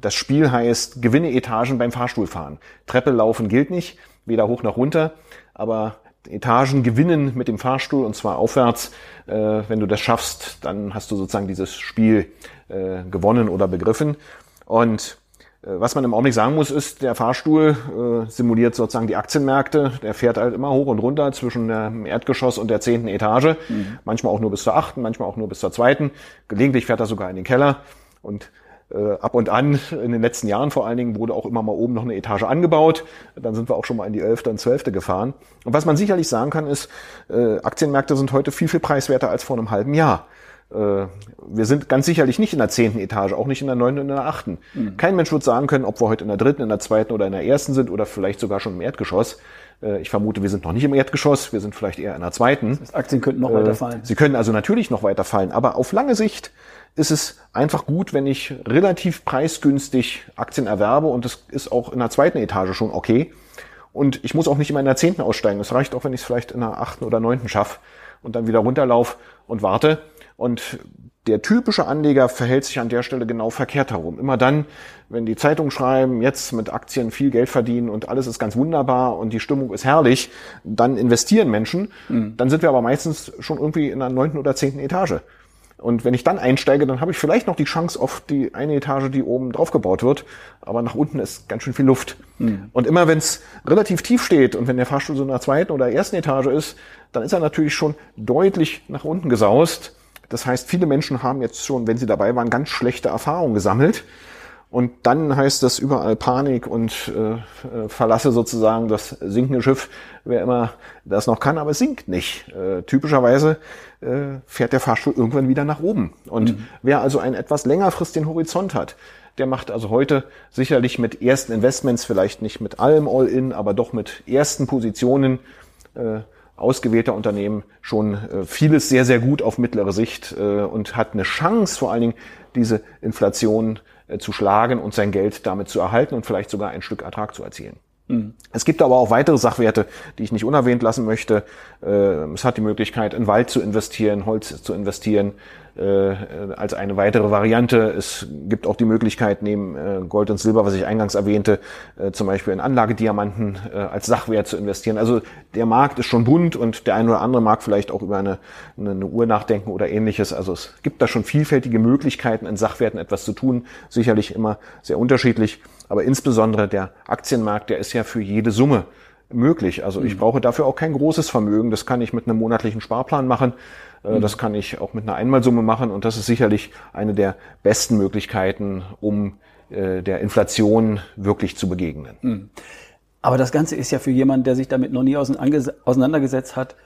das Spiel heißt, gewinne Etagen beim Fahrstuhlfahren. Treppe laufen gilt nicht, weder hoch noch runter. Aber Etagen gewinnen mit dem Fahrstuhl und zwar aufwärts. Wenn du das schaffst, dann hast du sozusagen dieses Spiel gewonnen oder begriffen. Und äh, was man im Augenblick sagen muss, ist, der Fahrstuhl äh, simuliert sozusagen die Aktienmärkte. Der fährt halt immer hoch und runter zwischen dem Erdgeschoss und der zehnten Etage. Mhm. Manchmal auch nur bis zur achten, manchmal auch nur bis zur zweiten. Gelegentlich fährt er sogar in den Keller. Und äh, ab und an, in den letzten Jahren vor allen Dingen, wurde auch immer mal oben noch eine Etage angebaut. Dann sind wir auch schon mal in die elfte und zwölfte gefahren. Und was man sicherlich sagen kann, ist, äh, Aktienmärkte sind heute viel, viel preiswerter als vor einem halben Jahr. Äh, wir sind ganz sicherlich nicht in der zehnten Etage, auch nicht in der neunten und in der achten. Mhm. Kein Mensch wird sagen können, ob wir heute in der dritten, in der zweiten oder in der ersten sind oder vielleicht sogar schon im Erdgeschoss. Äh, ich vermute, wir sind noch nicht im Erdgeschoss, wir sind vielleicht eher in der zweiten. Das heißt, Aktien könnten noch äh, weiter fallen. Sie können also natürlich noch weiter fallen, aber auf lange Sicht ist es einfach gut, wenn ich relativ preisgünstig Aktien erwerbe und das ist auch in der zweiten Etage schon okay. Und ich muss auch nicht immer in der zehnten aussteigen. Es reicht auch, wenn ich es vielleicht in der achten oder neunten schaffe und dann wieder runterlaufe und warte. Und der typische Anleger verhält sich an der Stelle genau verkehrt herum. Immer dann, wenn die Zeitungen schreiben, jetzt mit Aktien viel Geld verdienen und alles ist ganz wunderbar und die Stimmung ist herrlich, dann investieren Menschen. Mhm. Dann sind wir aber meistens schon irgendwie in der neunten oder zehnten Etage. Und wenn ich dann einsteige, dann habe ich vielleicht noch die Chance auf die eine Etage, die oben drauf gebaut wird. Aber nach unten ist ganz schön viel Luft. Mhm. Und immer wenn es relativ tief steht und wenn der Fahrstuhl so in der zweiten oder ersten Etage ist, dann ist er natürlich schon deutlich nach unten gesaust. Das heißt, viele Menschen haben jetzt schon, wenn sie dabei waren, ganz schlechte Erfahrungen gesammelt. Und dann heißt das überall Panik und äh, äh, verlasse sozusagen das sinkende Schiff, wer immer das noch kann, aber es sinkt nicht. Äh, typischerweise äh, fährt der Fahrstuhl irgendwann wieder nach oben. Und mhm. wer also einen etwas längerfristigen Horizont hat, der macht also heute sicherlich mit ersten Investments, vielleicht nicht mit allem All-in, aber doch mit ersten Positionen äh, ausgewählter Unternehmen schon äh, vieles sehr, sehr gut auf mittlere Sicht äh, und hat eine Chance, vor allen Dingen diese Inflation zu schlagen und sein Geld damit zu erhalten und vielleicht sogar ein Stück Ertrag zu erzielen. Mhm. Es gibt aber auch weitere Sachwerte, die ich nicht unerwähnt lassen möchte. Es hat die Möglichkeit, in Wald zu investieren, Holz zu investieren, äh, als eine weitere Variante. Es gibt auch die Möglichkeit, neben äh, Gold und Silber, was ich eingangs erwähnte, äh, zum Beispiel in Anlagediamanten äh, als Sachwert zu investieren. Also der Markt ist schon bunt und der eine oder andere mag vielleicht auch über eine, eine Uhr nachdenken oder ähnliches. Also es gibt da schon vielfältige Möglichkeiten, in Sachwerten etwas zu tun. Sicherlich immer sehr unterschiedlich. Aber insbesondere der Aktienmarkt, der ist ja für jede Summe möglich. Also ich mhm. brauche dafür auch kein großes Vermögen. Das kann ich mit einem monatlichen Sparplan machen. Äh, mhm. Das kann ich auch mit einer Einmalsumme machen. Und das ist sicherlich eine der besten Möglichkeiten, um äh, der Inflation wirklich zu begegnen. Mhm. Aber das Ganze ist ja für jemanden, der sich damit noch nie auseinandergesetzt hat,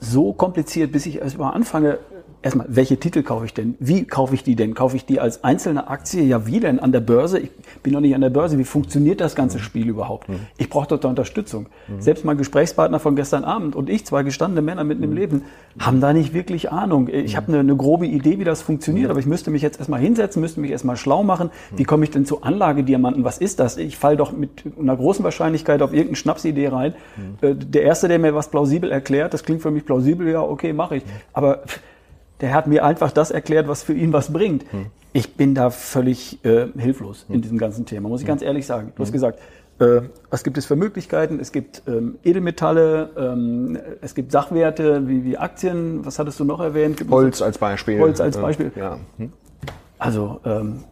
so kompliziert, bis ich erst mal anfange, erstmal, welche Titel kaufe ich denn? Wie kaufe ich die denn? Kaufe ich die als einzelne Aktie? Ja, wie denn? An der Börse? Ich bin noch nicht an der Börse. Wie funktioniert das ganze Spiel überhaupt? Ich brauche dort Unterstützung. Selbst mein Gesprächspartner von gestern Abend und ich, zwei gestandene Männer mitten im Leben, haben da nicht wirklich Ahnung. Ich habe eine, eine grobe Idee, wie das funktioniert, aber ich müsste mich jetzt erstmal hinsetzen, müsste mich erstmal schlau machen. Wie komme ich denn zu Anlagediamanten? Was ist das? Ich falle doch mit einer großen Wahrscheinlichkeit auf irgendeine Schnapsidee rein. Äh, Der Erste, der mir was plausibel erklärt, das klingt für mich plausibel, ja, okay, mache ich. Aber der hat mir einfach das erklärt, was für ihn was bringt. Ich bin da völlig äh, hilflos in diesem ganzen Thema, muss ich ganz ehrlich sagen. Du hast gesagt, äh, was gibt es für Möglichkeiten? Es gibt ähm, Edelmetalle, ähm, es gibt Sachwerte wie, wie Aktien. Was hattest du noch erwähnt? Gibt Holz als Beispiel. Holz als Beispiel. Ja. Hm. Also ähm,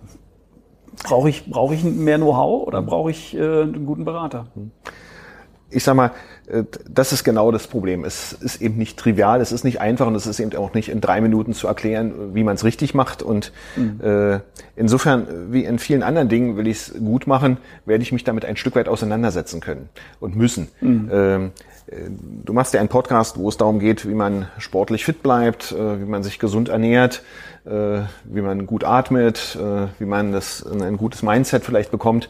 brauche ich, brauche ich mehr Know-how oder brauche ich äh, einen guten Berater? Ich sag mal, äh, das ist genau das Problem. Es ist eben nicht trivial, es ist nicht einfach und es ist eben auch nicht in drei Minuten zu erklären, wie man es richtig macht. Und äh, insofern, wie in vielen anderen Dingen, will ich es gut machen, werde ich mich damit ein Stück weit auseinandersetzen können und müssen. Ähm, äh, Du machst ja einen Podcast, wo es darum geht, wie man sportlich fit bleibt, äh, wie man sich gesund ernährt, äh, wie man gut atmet, wie man das ein gutes Mindset vielleicht bekommt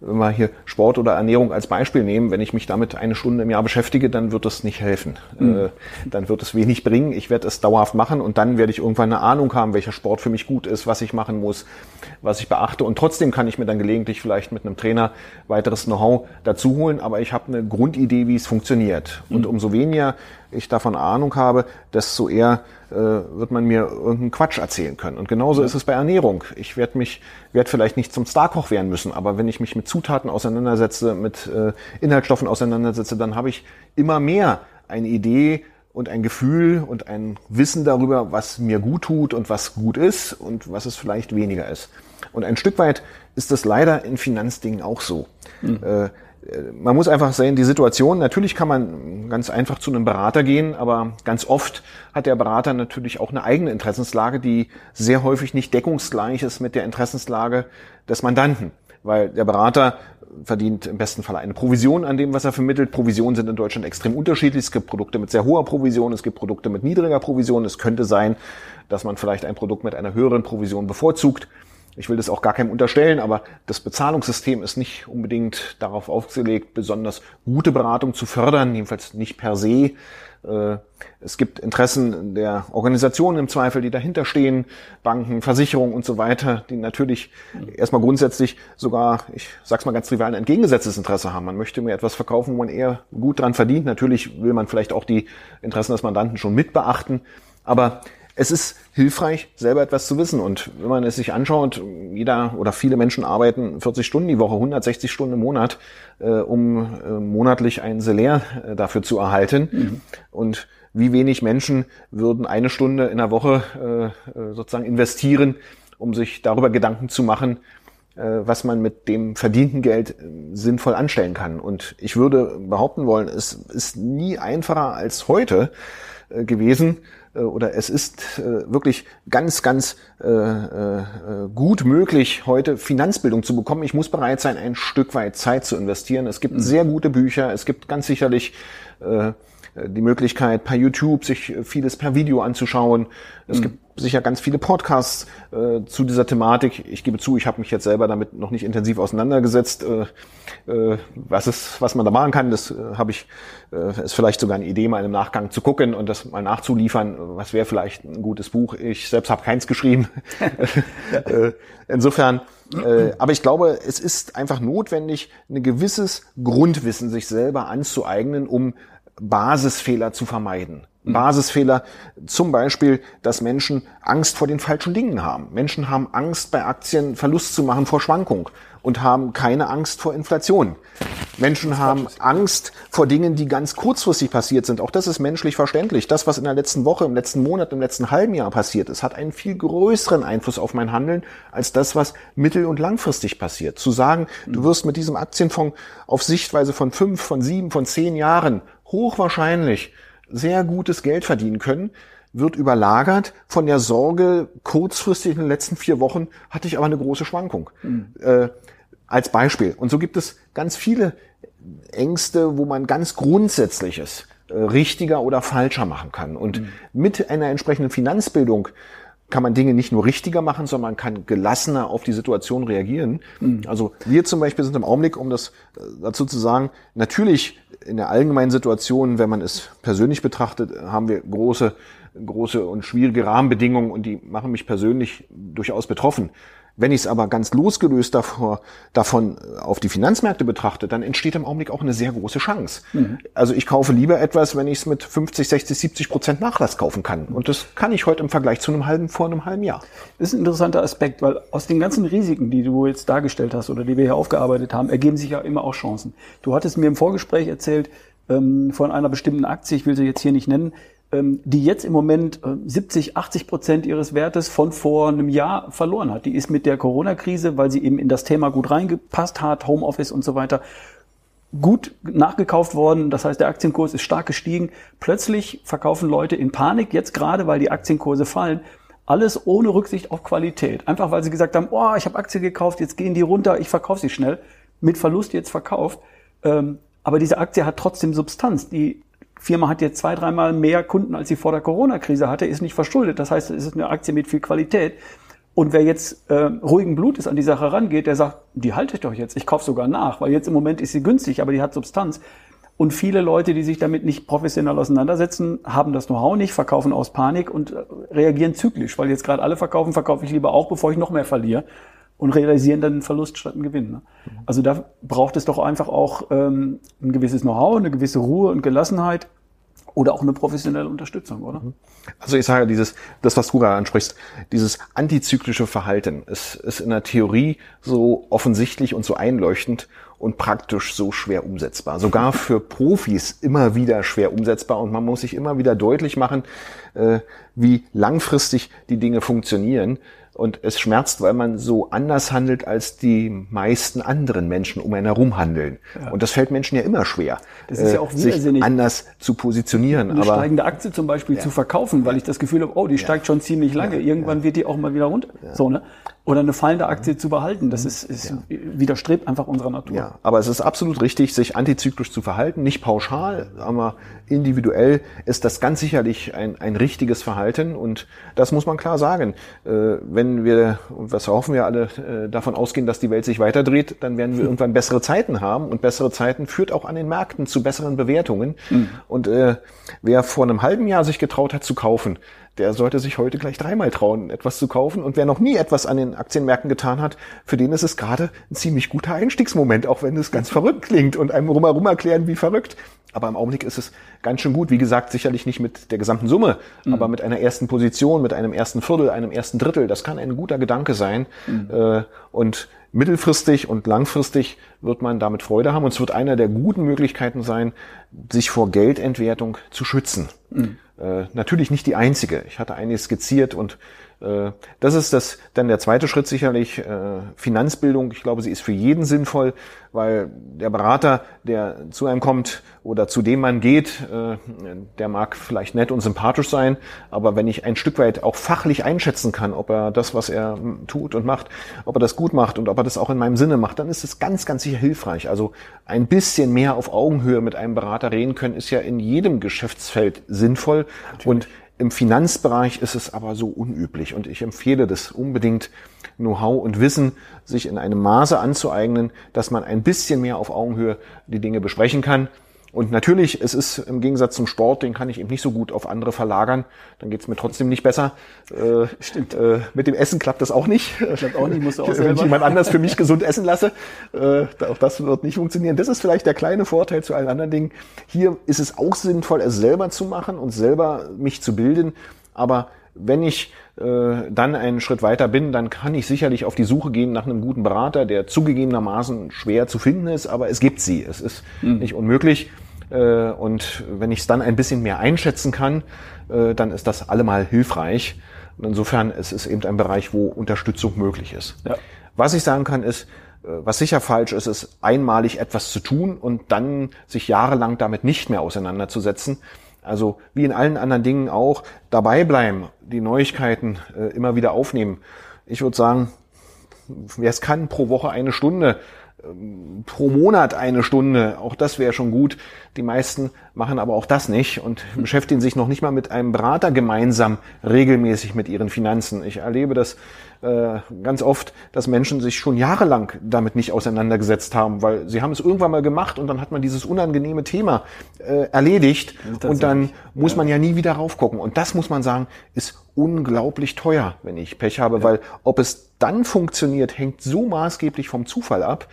wenn wir hier Sport oder Ernährung als Beispiel nehmen, wenn ich mich damit eine Stunde im Jahr beschäftige, dann wird das nicht helfen. Äh, dann wird es wenig bringen. Ich werde es dauerhaft machen und dann werde ich irgendwann eine Ahnung haben, welcher Sport für mich gut ist, was ich machen muss, was ich beachte. Und trotzdem kann ich mir dann gelegentlich vielleicht mit einem Trainer weiteres Know-how dazu holen, aber ich habe eine Grundidee, wie es funktioniert. Und umso weniger ich davon Ahnung habe, desto eher äh, wird man mir irgendeinen Quatsch erzählen können. Und genauso ist es bei Ernährung. Ich werde mich, werde vielleicht nicht zum Starkoch werden müssen, aber wenn ich mich mit Zutaten auseinandersetze, mit äh, Inhaltsstoffen auseinandersetze, dann habe ich immer mehr eine Idee und ein Gefühl und ein Wissen darüber, was mir gut tut und was gut ist und was es vielleicht weniger ist. Und ein Stück weit ist das leider in Finanzdingen auch so. Äh, man muss einfach sehen, die Situation, natürlich kann man ganz einfach zu einem Berater gehen, aber ganz oft hat der Berater natürlich auch eine eigene Interessenslage, die sehr häufig nicht deckungsgleich ist mit der Interessenslage des Mandanten. Weil der Berater verdient im besten Fall eine Provision an dem, was er vermittelt. Provisionen sind in Deutschland extrem unterschiedlich. Es gibt Produkte mit sehr hoher Provision, es gibt Produkte mit niedriger Provision. Es könnte sein, dass man vielleicht ein Produkt mit einer höheren Provision bevorzugt. Ich will das auch gar keinem unterstellen, aber das Bezahlungssystem ist nicht unbedingt darauf aufgelegt, besonders gute Beratung zu fördern, jedenfalls nicht per se. Äh, Es gibt Interessen der Organisationen im Zweifel, die dahinter stehen, Banken, Versicherungen und so weiter, die natürlich erstmal grundsätzlich sogar, ich sag's mal ganz trivial, ein entgegengesetztes Interesse haben. Man möchte mir etwas verkaufen, wo man eher gut dran verdient. Natürlich will man vielleicht auch die Interessen des Mandanten schon mit beachten, aber es ist hilfreich, selber etwas zu wissen. Und wenn man es sich anschaut, jeder oder viele Menschen arbeiten 40 Stunden die Woche, 160 Stunden im Monat, äh, um äh, monatlich ein Salär äh, dafür zu erhalten. Und wie wenig Menschen würden eine Stunde in der Woche äh, äh, sozusagen investieren, um sich darüber Gedanken zu machen, äh, was man mit dem verdienten Geld sinnvoll anstellen kann. Und ich würde behaupten wollen, es ist nie einfacher als heute gewesen, oder es ist äh, wirklich ganz, ganz äh, äh, gut möglich, heute Finanzbildung zu bekommen. Ich muss bereit sein, ein Stück weit Zeit zu investieren. Es gibt sehr gute Bücher, es gibt ganz sicherlich äh, die Möglichkeit, per YouTube sich vieles per Video anzuschauen. Es gibt sicher ganz viele Podcasts äh, zu dieser Thematik. Ich gebe zu, ich habe mich jetzt selber damit noch nicht intensiv auseinandergesetzt. Äh, äh, was ist, was man da machen kann, das äh, habe ich, äh, ist vielleicht sogar eine Idee, mal im Nachgang zu gucken und das mal nachzuliefern. Was wäre vielleicht ein gutes Buch? Ich selbst habe keins geschrieben. äh, insofern, äh, aber ich glaube, es ist einfach notwendig, ein gewisses Grundwissen sich selber anzueignen, um Basisfehler zu vermeiden. Basisfehler, zum Beispiel, dass Menschen Angst vor den falschen Dingen haben. Menschen haben Angst, bei Aktien Verlust zu machen vor Schwankung und haben keine Angst vor Inflation. Menschen haben Angst vor Dingen, die ganz kurzfristig passiert sind. Auch das ist menschlich verständlich. Das, was in der letzten Woche, im letzten Monat, im letzten halben Jahr passiert ist, hat einen viel größeren Einfluss auf mein Handeln als das, was mittel- und langfristig passiert. Zu sagen, du wirst mit diesem Aktienfonds auf Sichtweise von fünf, von sieben, von zehn Jahren hochwahrscheinlich sehr gutes Geld verdienen können, wird überlagert von der Sorge, kurzfristig in den letzten vier Wochen hatte ich aber eine große Schwankung. Äh, als Beispiel. Und so gibt es ganz viele Ängste, wo man ganz Grundsätzliches äh, richtiger oder falscher machen kann. Und mhm. mit einer entsprechenden Finanzbildung kann man Dinge nicht nur richtiger machen, sondern man kann gelassener auf die Situation reagieren. Mhm. Also wir zum Beispiel sind im Augenblick, um das äh, dazu zu sagen, natürlich in der allgemeinen Situation, wenn man es persönlich betrachtet, haben wir große, große und schwierige Rahmenbedingungen und die machen mich persönlich durchaus betroffen. Wenn ich es aber ganz losgelöst davor, davon auf die Finanzmärkte betrachte, dann entsteht im Augenblick auch eine sehr große Chance. Mhm. Also ich kaufe lieber etwas, wenn ich es mit 50, 60, 70 Prozent Nachlass kaufen kann. Und das kann ich heute im Vergleich zu einem halben, vor einem halben Jahr. Das ist ein interessanter Aspekt, weil aus den ganzen Risiken, die du jetzt dargestellt hast oder die wir hier aufgearbeitet haben, ergeben sich ja immer auch Chancen. Du hattest mir im Vorgespräch erzählt, ähm, von einer bestimmten Aktie, ich will sie jetzt hier nicht nennen, die jetzt im Moment 70, äh, 80 Prozent ihres Wertes von vor einem Jahr verloren hat. Die ist mit der Corona-Krise, weil sie eben in das Thema gut reingepasst hat, Homeoffice und so weiter, gut nachgekauft worden. Das heißt, der Aktienkurs ist stark gestiegen. Plötzlich verkaufen Leute in Panik, jetzt gerade, weil die Aktienkurse fallen. Alles ohne Rücksicht auf Qualität. Einfach weil sie gesagt haben, oh, ich habe Aktien gekauft, jetzt gehen die runter, ich verkaufe sie schnell. Mit Verlust jetzt verkauft. Ähm, aber diese Aktie hat trotzdem Substanz. Die Firma hat jetzt zwei, dreimal mehr Kunden, als sie vor der Corona-Krise hatte, ist nicht verschuldet. Das heißt, es ist eine Aktie mit viel Qualität. Und wer jetzt äh, ruhigen Blutes an die Sache rangeht, der sagt, die halte ich doch jetzt, ich kaufe sogar nach, weil jetzt im Moment ist sie günstig, aber die hat Substanz. Und viele Leute, die sich damit nicht professionell auseinandersetzen, haben das Know-how nicht, verkaufen aus Panik und äh, reagieren zyklisch, weil jetzt gerade alle verkaufen, verkaufe ich lieber auch, bevor ich noch mehr verliere und realisieren dann einen Verlust statt einen Gewinn. Ne? Also da braucht es doch einfach auch ähm, ein gewisses Know-how, eine gewisse Ruhe und Gelassenheit oder auch eine professionelle Unterstützung, oder? Mhm. Also ich sage, dieses, das, was du gerade ansprichst, dieses antizyklische Verhalten ist, ist in der Theorie so offensichtlich und so einleuchtend und praktisch so schwer umsetzbar. Sogar für Profis immer wieder schwer umsetzbar und man muss sich immer wieder deutlich machen, äh, wie langfristig die Dinge funktionieren. Und es schmerzt, weil man so anders handelt, als die meisten anderen Menschen um einen herum handeln. Ja. Und das fällt Menschen ja immer schwer, das ist ja auch äh, sich anders zu positionieren. Eine Aber, steigende Aktie zum Beispiel ja. zu verkaufen, weil ich das Gefühl habe, oh, die steigt schon ziemlich lange. Irgendwann wird die auch mal wieder runter. So, ne? Oder eine fallende Aktie zu behalten. Das ist, ist widerstrebt einfach unserer Natur. Ja, aber es ist absolut richtig, sich antizyklisch zu verhalten. Nicht pauschal, aber individuell ist das ganz sicherlich ein, ein richtiges Verhalten. Und das muss man klar sagen. Äh, wenn wir, und was hoffen wir alle, äh, davon ausgehen, dass die Welt sich weiterdreht, dann werden wir irgendwann bessere Zeiten haben. Und bessere Zeiten führt auch an den Märkten zu besseren Bewertungen. Mhm. Und äh, wer vor einem halben Jahr sich getraut hat zu kaufen, der sollte sich heute gleich dreimal trauen, etwas zu kaufen. Und wer noch nie etwas an den Aktienmärkten getan hat, für den ist es gerade ein ziemlich guter Einstiegsmoment, auch wenn es ganz verrückt klingt und einem rumherum erklären, wie verrückt. Aber im Augenblick ist es ganz schön gut. Wie gesagt, sicherlich nicht mit der gesamten Summe, mhm. aber mit einer ersten Position, mit einem ersten Viertel, einem ersten Drittel. Das kann ein guter Gedanke sein. Mhm. Äh, und mittelfristig und langfristig wird man damit Freude haben. Und es wird einer der guten Möglichkeiten sein, sich vor Geldentwertung zu schützen. Mhm. Äh, natürlich nicht die einzige. Ich hatte eine skizziert und äh, das ist das dann der zweite Schritt sicherlich äh, Finanzbildung. Ich glaube, sie ist für jeden sinnvoll, weil der Berater, der zu einem kommt oder zu dem man geht, äh, der mag vielleicht nett und sympathisch sein, aber wenn ich ein Stück weit auch fachlich einschätzen kann, ob er das, was er tut und macht, ob er das gut macht und ob er das auch in meinem Sinne macht, dann ist es ganz, ganz sicher hilfreich. Also ein bisschen mehr auf Augenhöhe mit einem Berater reden können, ist ja in jedem Geschäftsfeld sinnvoll Natürlich. und im Finanzbereich ist es aber so unüblich und ich empfehle das unbedingt, Know-how und Wissen sich in einem Maße anzueignen, dass man ein bisschen mehr auf Augenhöhe die Dinge besprechen kann. Und natürlich, es ist im Gegensatz zum Sport, den kann ich eben nicht so gut auf andere verlagern. Dann geht's mir trotzdem nicht besser. Äh, Stimmt. Äh, mit dem Essen klappt das auch nicht. Klappt auch nicht, musst du auch Wenn ich jemand anders für mich gesund essen lasse, äh, auch das wird nicht funktionieren. Das ist vielleicht der kleine Vorteil zu allen anderen Dingen. Hier ist es auch sinnvoll, es selber zu machen und selber mich zu bilden. Aber wenn ich äh, dann einen Schritt weiter bin, dann kann ich sicherlich auf die Suche gehen nach einem guten Berater, der zugegebenermaßen schwer zu finden ist, aber es gibt sie. Es ist mhm. nicht unmöglich. Äh, und wenn ich es dann ein bisschen mehr einschätzen kann, äh, dann ist das allemal hilfreich. Und insofern es ist eben ein Bereich, wo Unterstützung möglich ist. Ja. Was ich sagen kann, ist, äh, was sicher falsch ist, ist einmalig etwas zu tun und dann sich jahrelang damit nicht mehr auseinanderzusetzen. Also wie in allen anderen Dingen auch dabei bleiben, die Neuigkeiten äh, immer wieder aufnehmen. Ich würde sagen, wer es kann, pro Woche eine Stunde pro Monat eine Stunde, auch das wäre schon gut. Die meisten machen aber auch das nicht und beschäftigen sich noch nicht mal mit einem Berater gemeinsam regelmäßig mit ihren Finanzen. Ich erlebe das äh, ganz oft, dass Menschen sich schon jahrelang damit nicht auseinandergesetzt haben, weil sie haben es irgendwann mal gemacht und dann hat man dieses unangenehme Thema äh, erledigt und dann muss man ja nie wieder raufgucken. Und das muss man sagen, ist unglaublich teuer, wenn ich Pech habe, ja. weil ob es dann funktioniert, hängt so maßgeblich vom Zufall ab.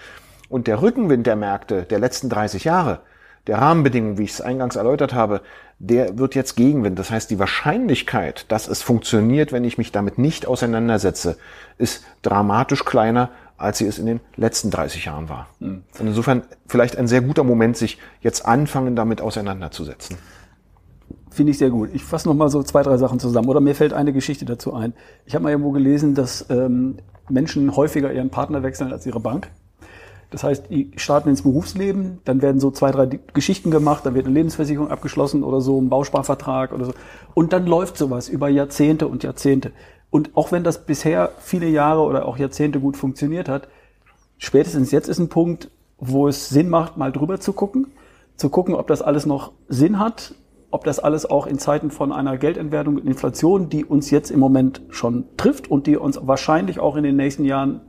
Und der Rückenwind der Märkte der letzten 30 Jahre, der Rahmenbedingungen, wie ich es eingangs erläutert habe, der wird jetzt Gegenwind. Das heißt, die Wahrscheinlichkeit, dass es funktioniert, wenn ich mich damit nicht auseinandersetze, ist dramatisch kleiner, als sie es in den letzten 30 Jahren war. Mhm. Und insofern vielleicht ein sehr guter Moment, sich jetzt anfangen, damit auseinanderzusetzen. Finde ich sehr gut. Ich fasse noch mal so zwei, drei Sachen zusammen. Oder mir fällt eine Geschichte dazu ein. Ich habe mal irgendwo gelesen, dass ähm, Menschen häufiger ihren Partner wechseln als ihre Bank. Das heißt, die starten ins Berufsleben, dann werden so zwei, drei Geschichten gemacht, dann wird eine Lebensversicherung abgeschlossen oder so, ein Bausparvertrag oder so. Und dann läuft sowas über Jahrzehnte und Jahrzehnte. Und auch wenn das bisher viele Jahre oder auch Jahrzehnte gut funktioniert hat, spätestens jetzt ist ein Punkt, wo es Sinn macht, mal drüber zu gucken, zu gucken, ob das alles noch Sinn hat, ob das alles auch in Zeiten von einer Geldentwertung und Inflation, die uns jetzt im Moment schon trifft und die uns wahrscheinlich auch in den nächsten Jahren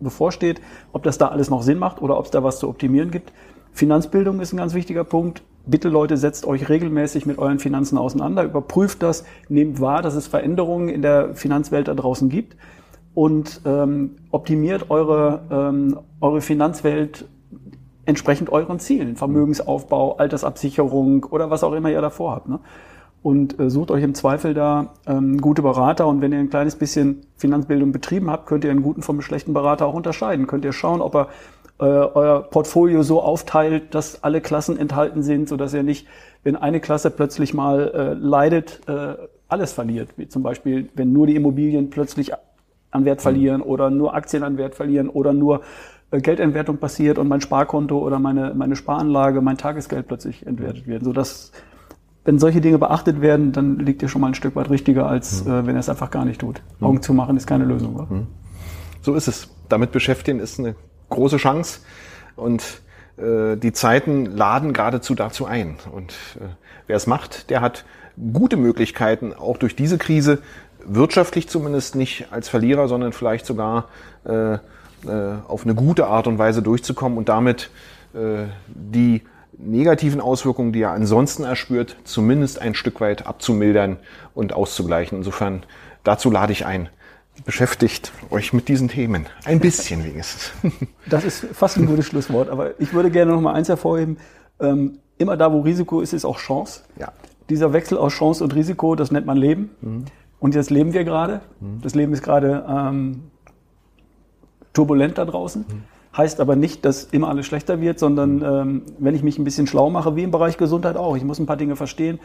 bevorsteht, ob das da alles noch Sinn macht oder ob es da was zu optimieren gibt. Finanzbildung ist ein ganz wichtiger Punkt. Bitte Leute, setzt euch regelmäßig mit euren Finanzen auseinander, überprüft das, nehmt wahr, dass es Veränderungen in der Finanzwelt da draußen gibt und ähm, optimiert eure, ähm, eure Finanzwelt entsprechend euren Zielen, Vermögensaufbau, Altersabsicherung oder was auch immer ihr davor habt. Ne? und äh, sucht euch im Zweifel da ähm, gute Berater. Und wenn ihr ein kleines bisschen Finanzbildung betrieben habt, könnt ihr einen guten vom schlechten Berater auch unterscheiden. Könnt ihr schauen, ob er äh, euer Portfolio so aufteilt, dass alle Klassen enthalten sind, so dass ihr nicht, wenn eine Klasse plötzlich mal äh, leidet, äh, alles verliert. Wie zum Beispiel, wenn nur die Immobilien plötzlich an Wert verlieren mhm. oder nur Aktien an Wert verlieren oder nur Geldentwertung passiert und mein Sparkonto oder meine, meine Sparanlage, mein Tagesgeld plötzlich entwertet wird, sodass wenn solche Dinge beachtet werden, dann liegt ihr schon mal ein Stück weit richtiger, als mhm. äh, wenn er es einfach gar nicht tut. Mhm. Augen zu machen ist keine Lösung. Mhm. So ist es. Damit beschäftigen ist eine große Chance und äh, die Zeiten laden geradezu dazu ein. Und äh, wer es macht, der hat gute Möglichkeiten, auch durch diese Krise wirtschaftlich zumindest nicht als Verlierer, sondern vielleicht sogar äh, äh, auf eine gute Art und Weise durchzukommen und damit äh, die negativen Auswirkungen, die er ansonsten erspürt, zumindest ein Stück weit abzumildern und auszugleichen. Insofern dazu lade ich ein. Beschäftigt euch mit diesen Themen. Ein bisschen wenigstens. Das ist fast ein gutes Schlusswort, aber ich würde gerne noch mal eins hervorheben. Ähm, immer da, wo Risiko ist, ist auch Chance. Ja. Dieser Wechsel aus Chance und Risiko, das nennt man Leben. Mhm. Und jetzt leben wir gerade. Mhm. Das Leben ist gerade ähm, turbulent da draußen. Mhm. Heißt aber nicht, dass immer alles schlechter wird, sondern ähm, wenn ich mich ein bisschen schlau mache, wie im Bereich Gesundheit auch. Ich muss ein paar Dinge verstehen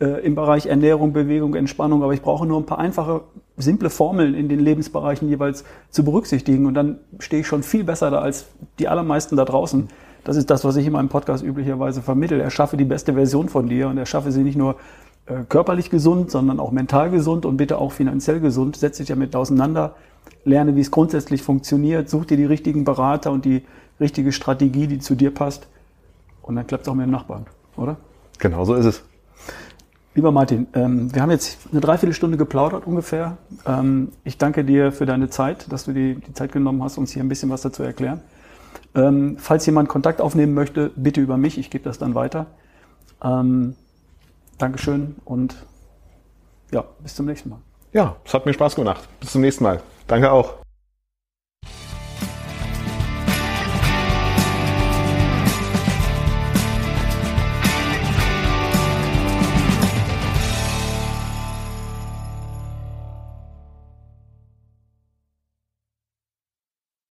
äh, im Bereich Ernährung, Bewegung, Entspannung, aber ich brauche nur ein paar einfache, simple Formeln in den Lebensbereichen jeweils zu berücksichtigen und dann stehe ich schon viel besser da als die allermeisten da draußen. Das ist das, was ich in meinem Podcast üblicherweise vermittle. Erschaffe die beste Version von dir und erschaffe sie nicht nur äh, körperlich gesund, sondern auch mental gesund und bitte auch finanziell gesund. Setz dich damit auseinander lerne, wie es grundsätzlich funktioniert, such dir die richtigen Berater und die richtige Strategie, die zu dir passt. Und dann klappt es auch mit dem Nachbarn, oder? Genau so ist es. Lieber Martin, ähm, wir haben jetzt eine Dreiviertelstunde geplaudert ungefähr. Ähm, ich danke dir für deine Zeit, dass du die, die Zeit genommen hast, uns hier ein bisschen was dazu erklären. Ähm, falls jemand Kontakt aufnehmen möchte, bitte über mich, ich gebe das dann weiter. Dankeschön und ja, bis zum nächsten Mal. Ja, es hat mir Spaß gemacht. Bis zum nächsten Mal. Danke auch.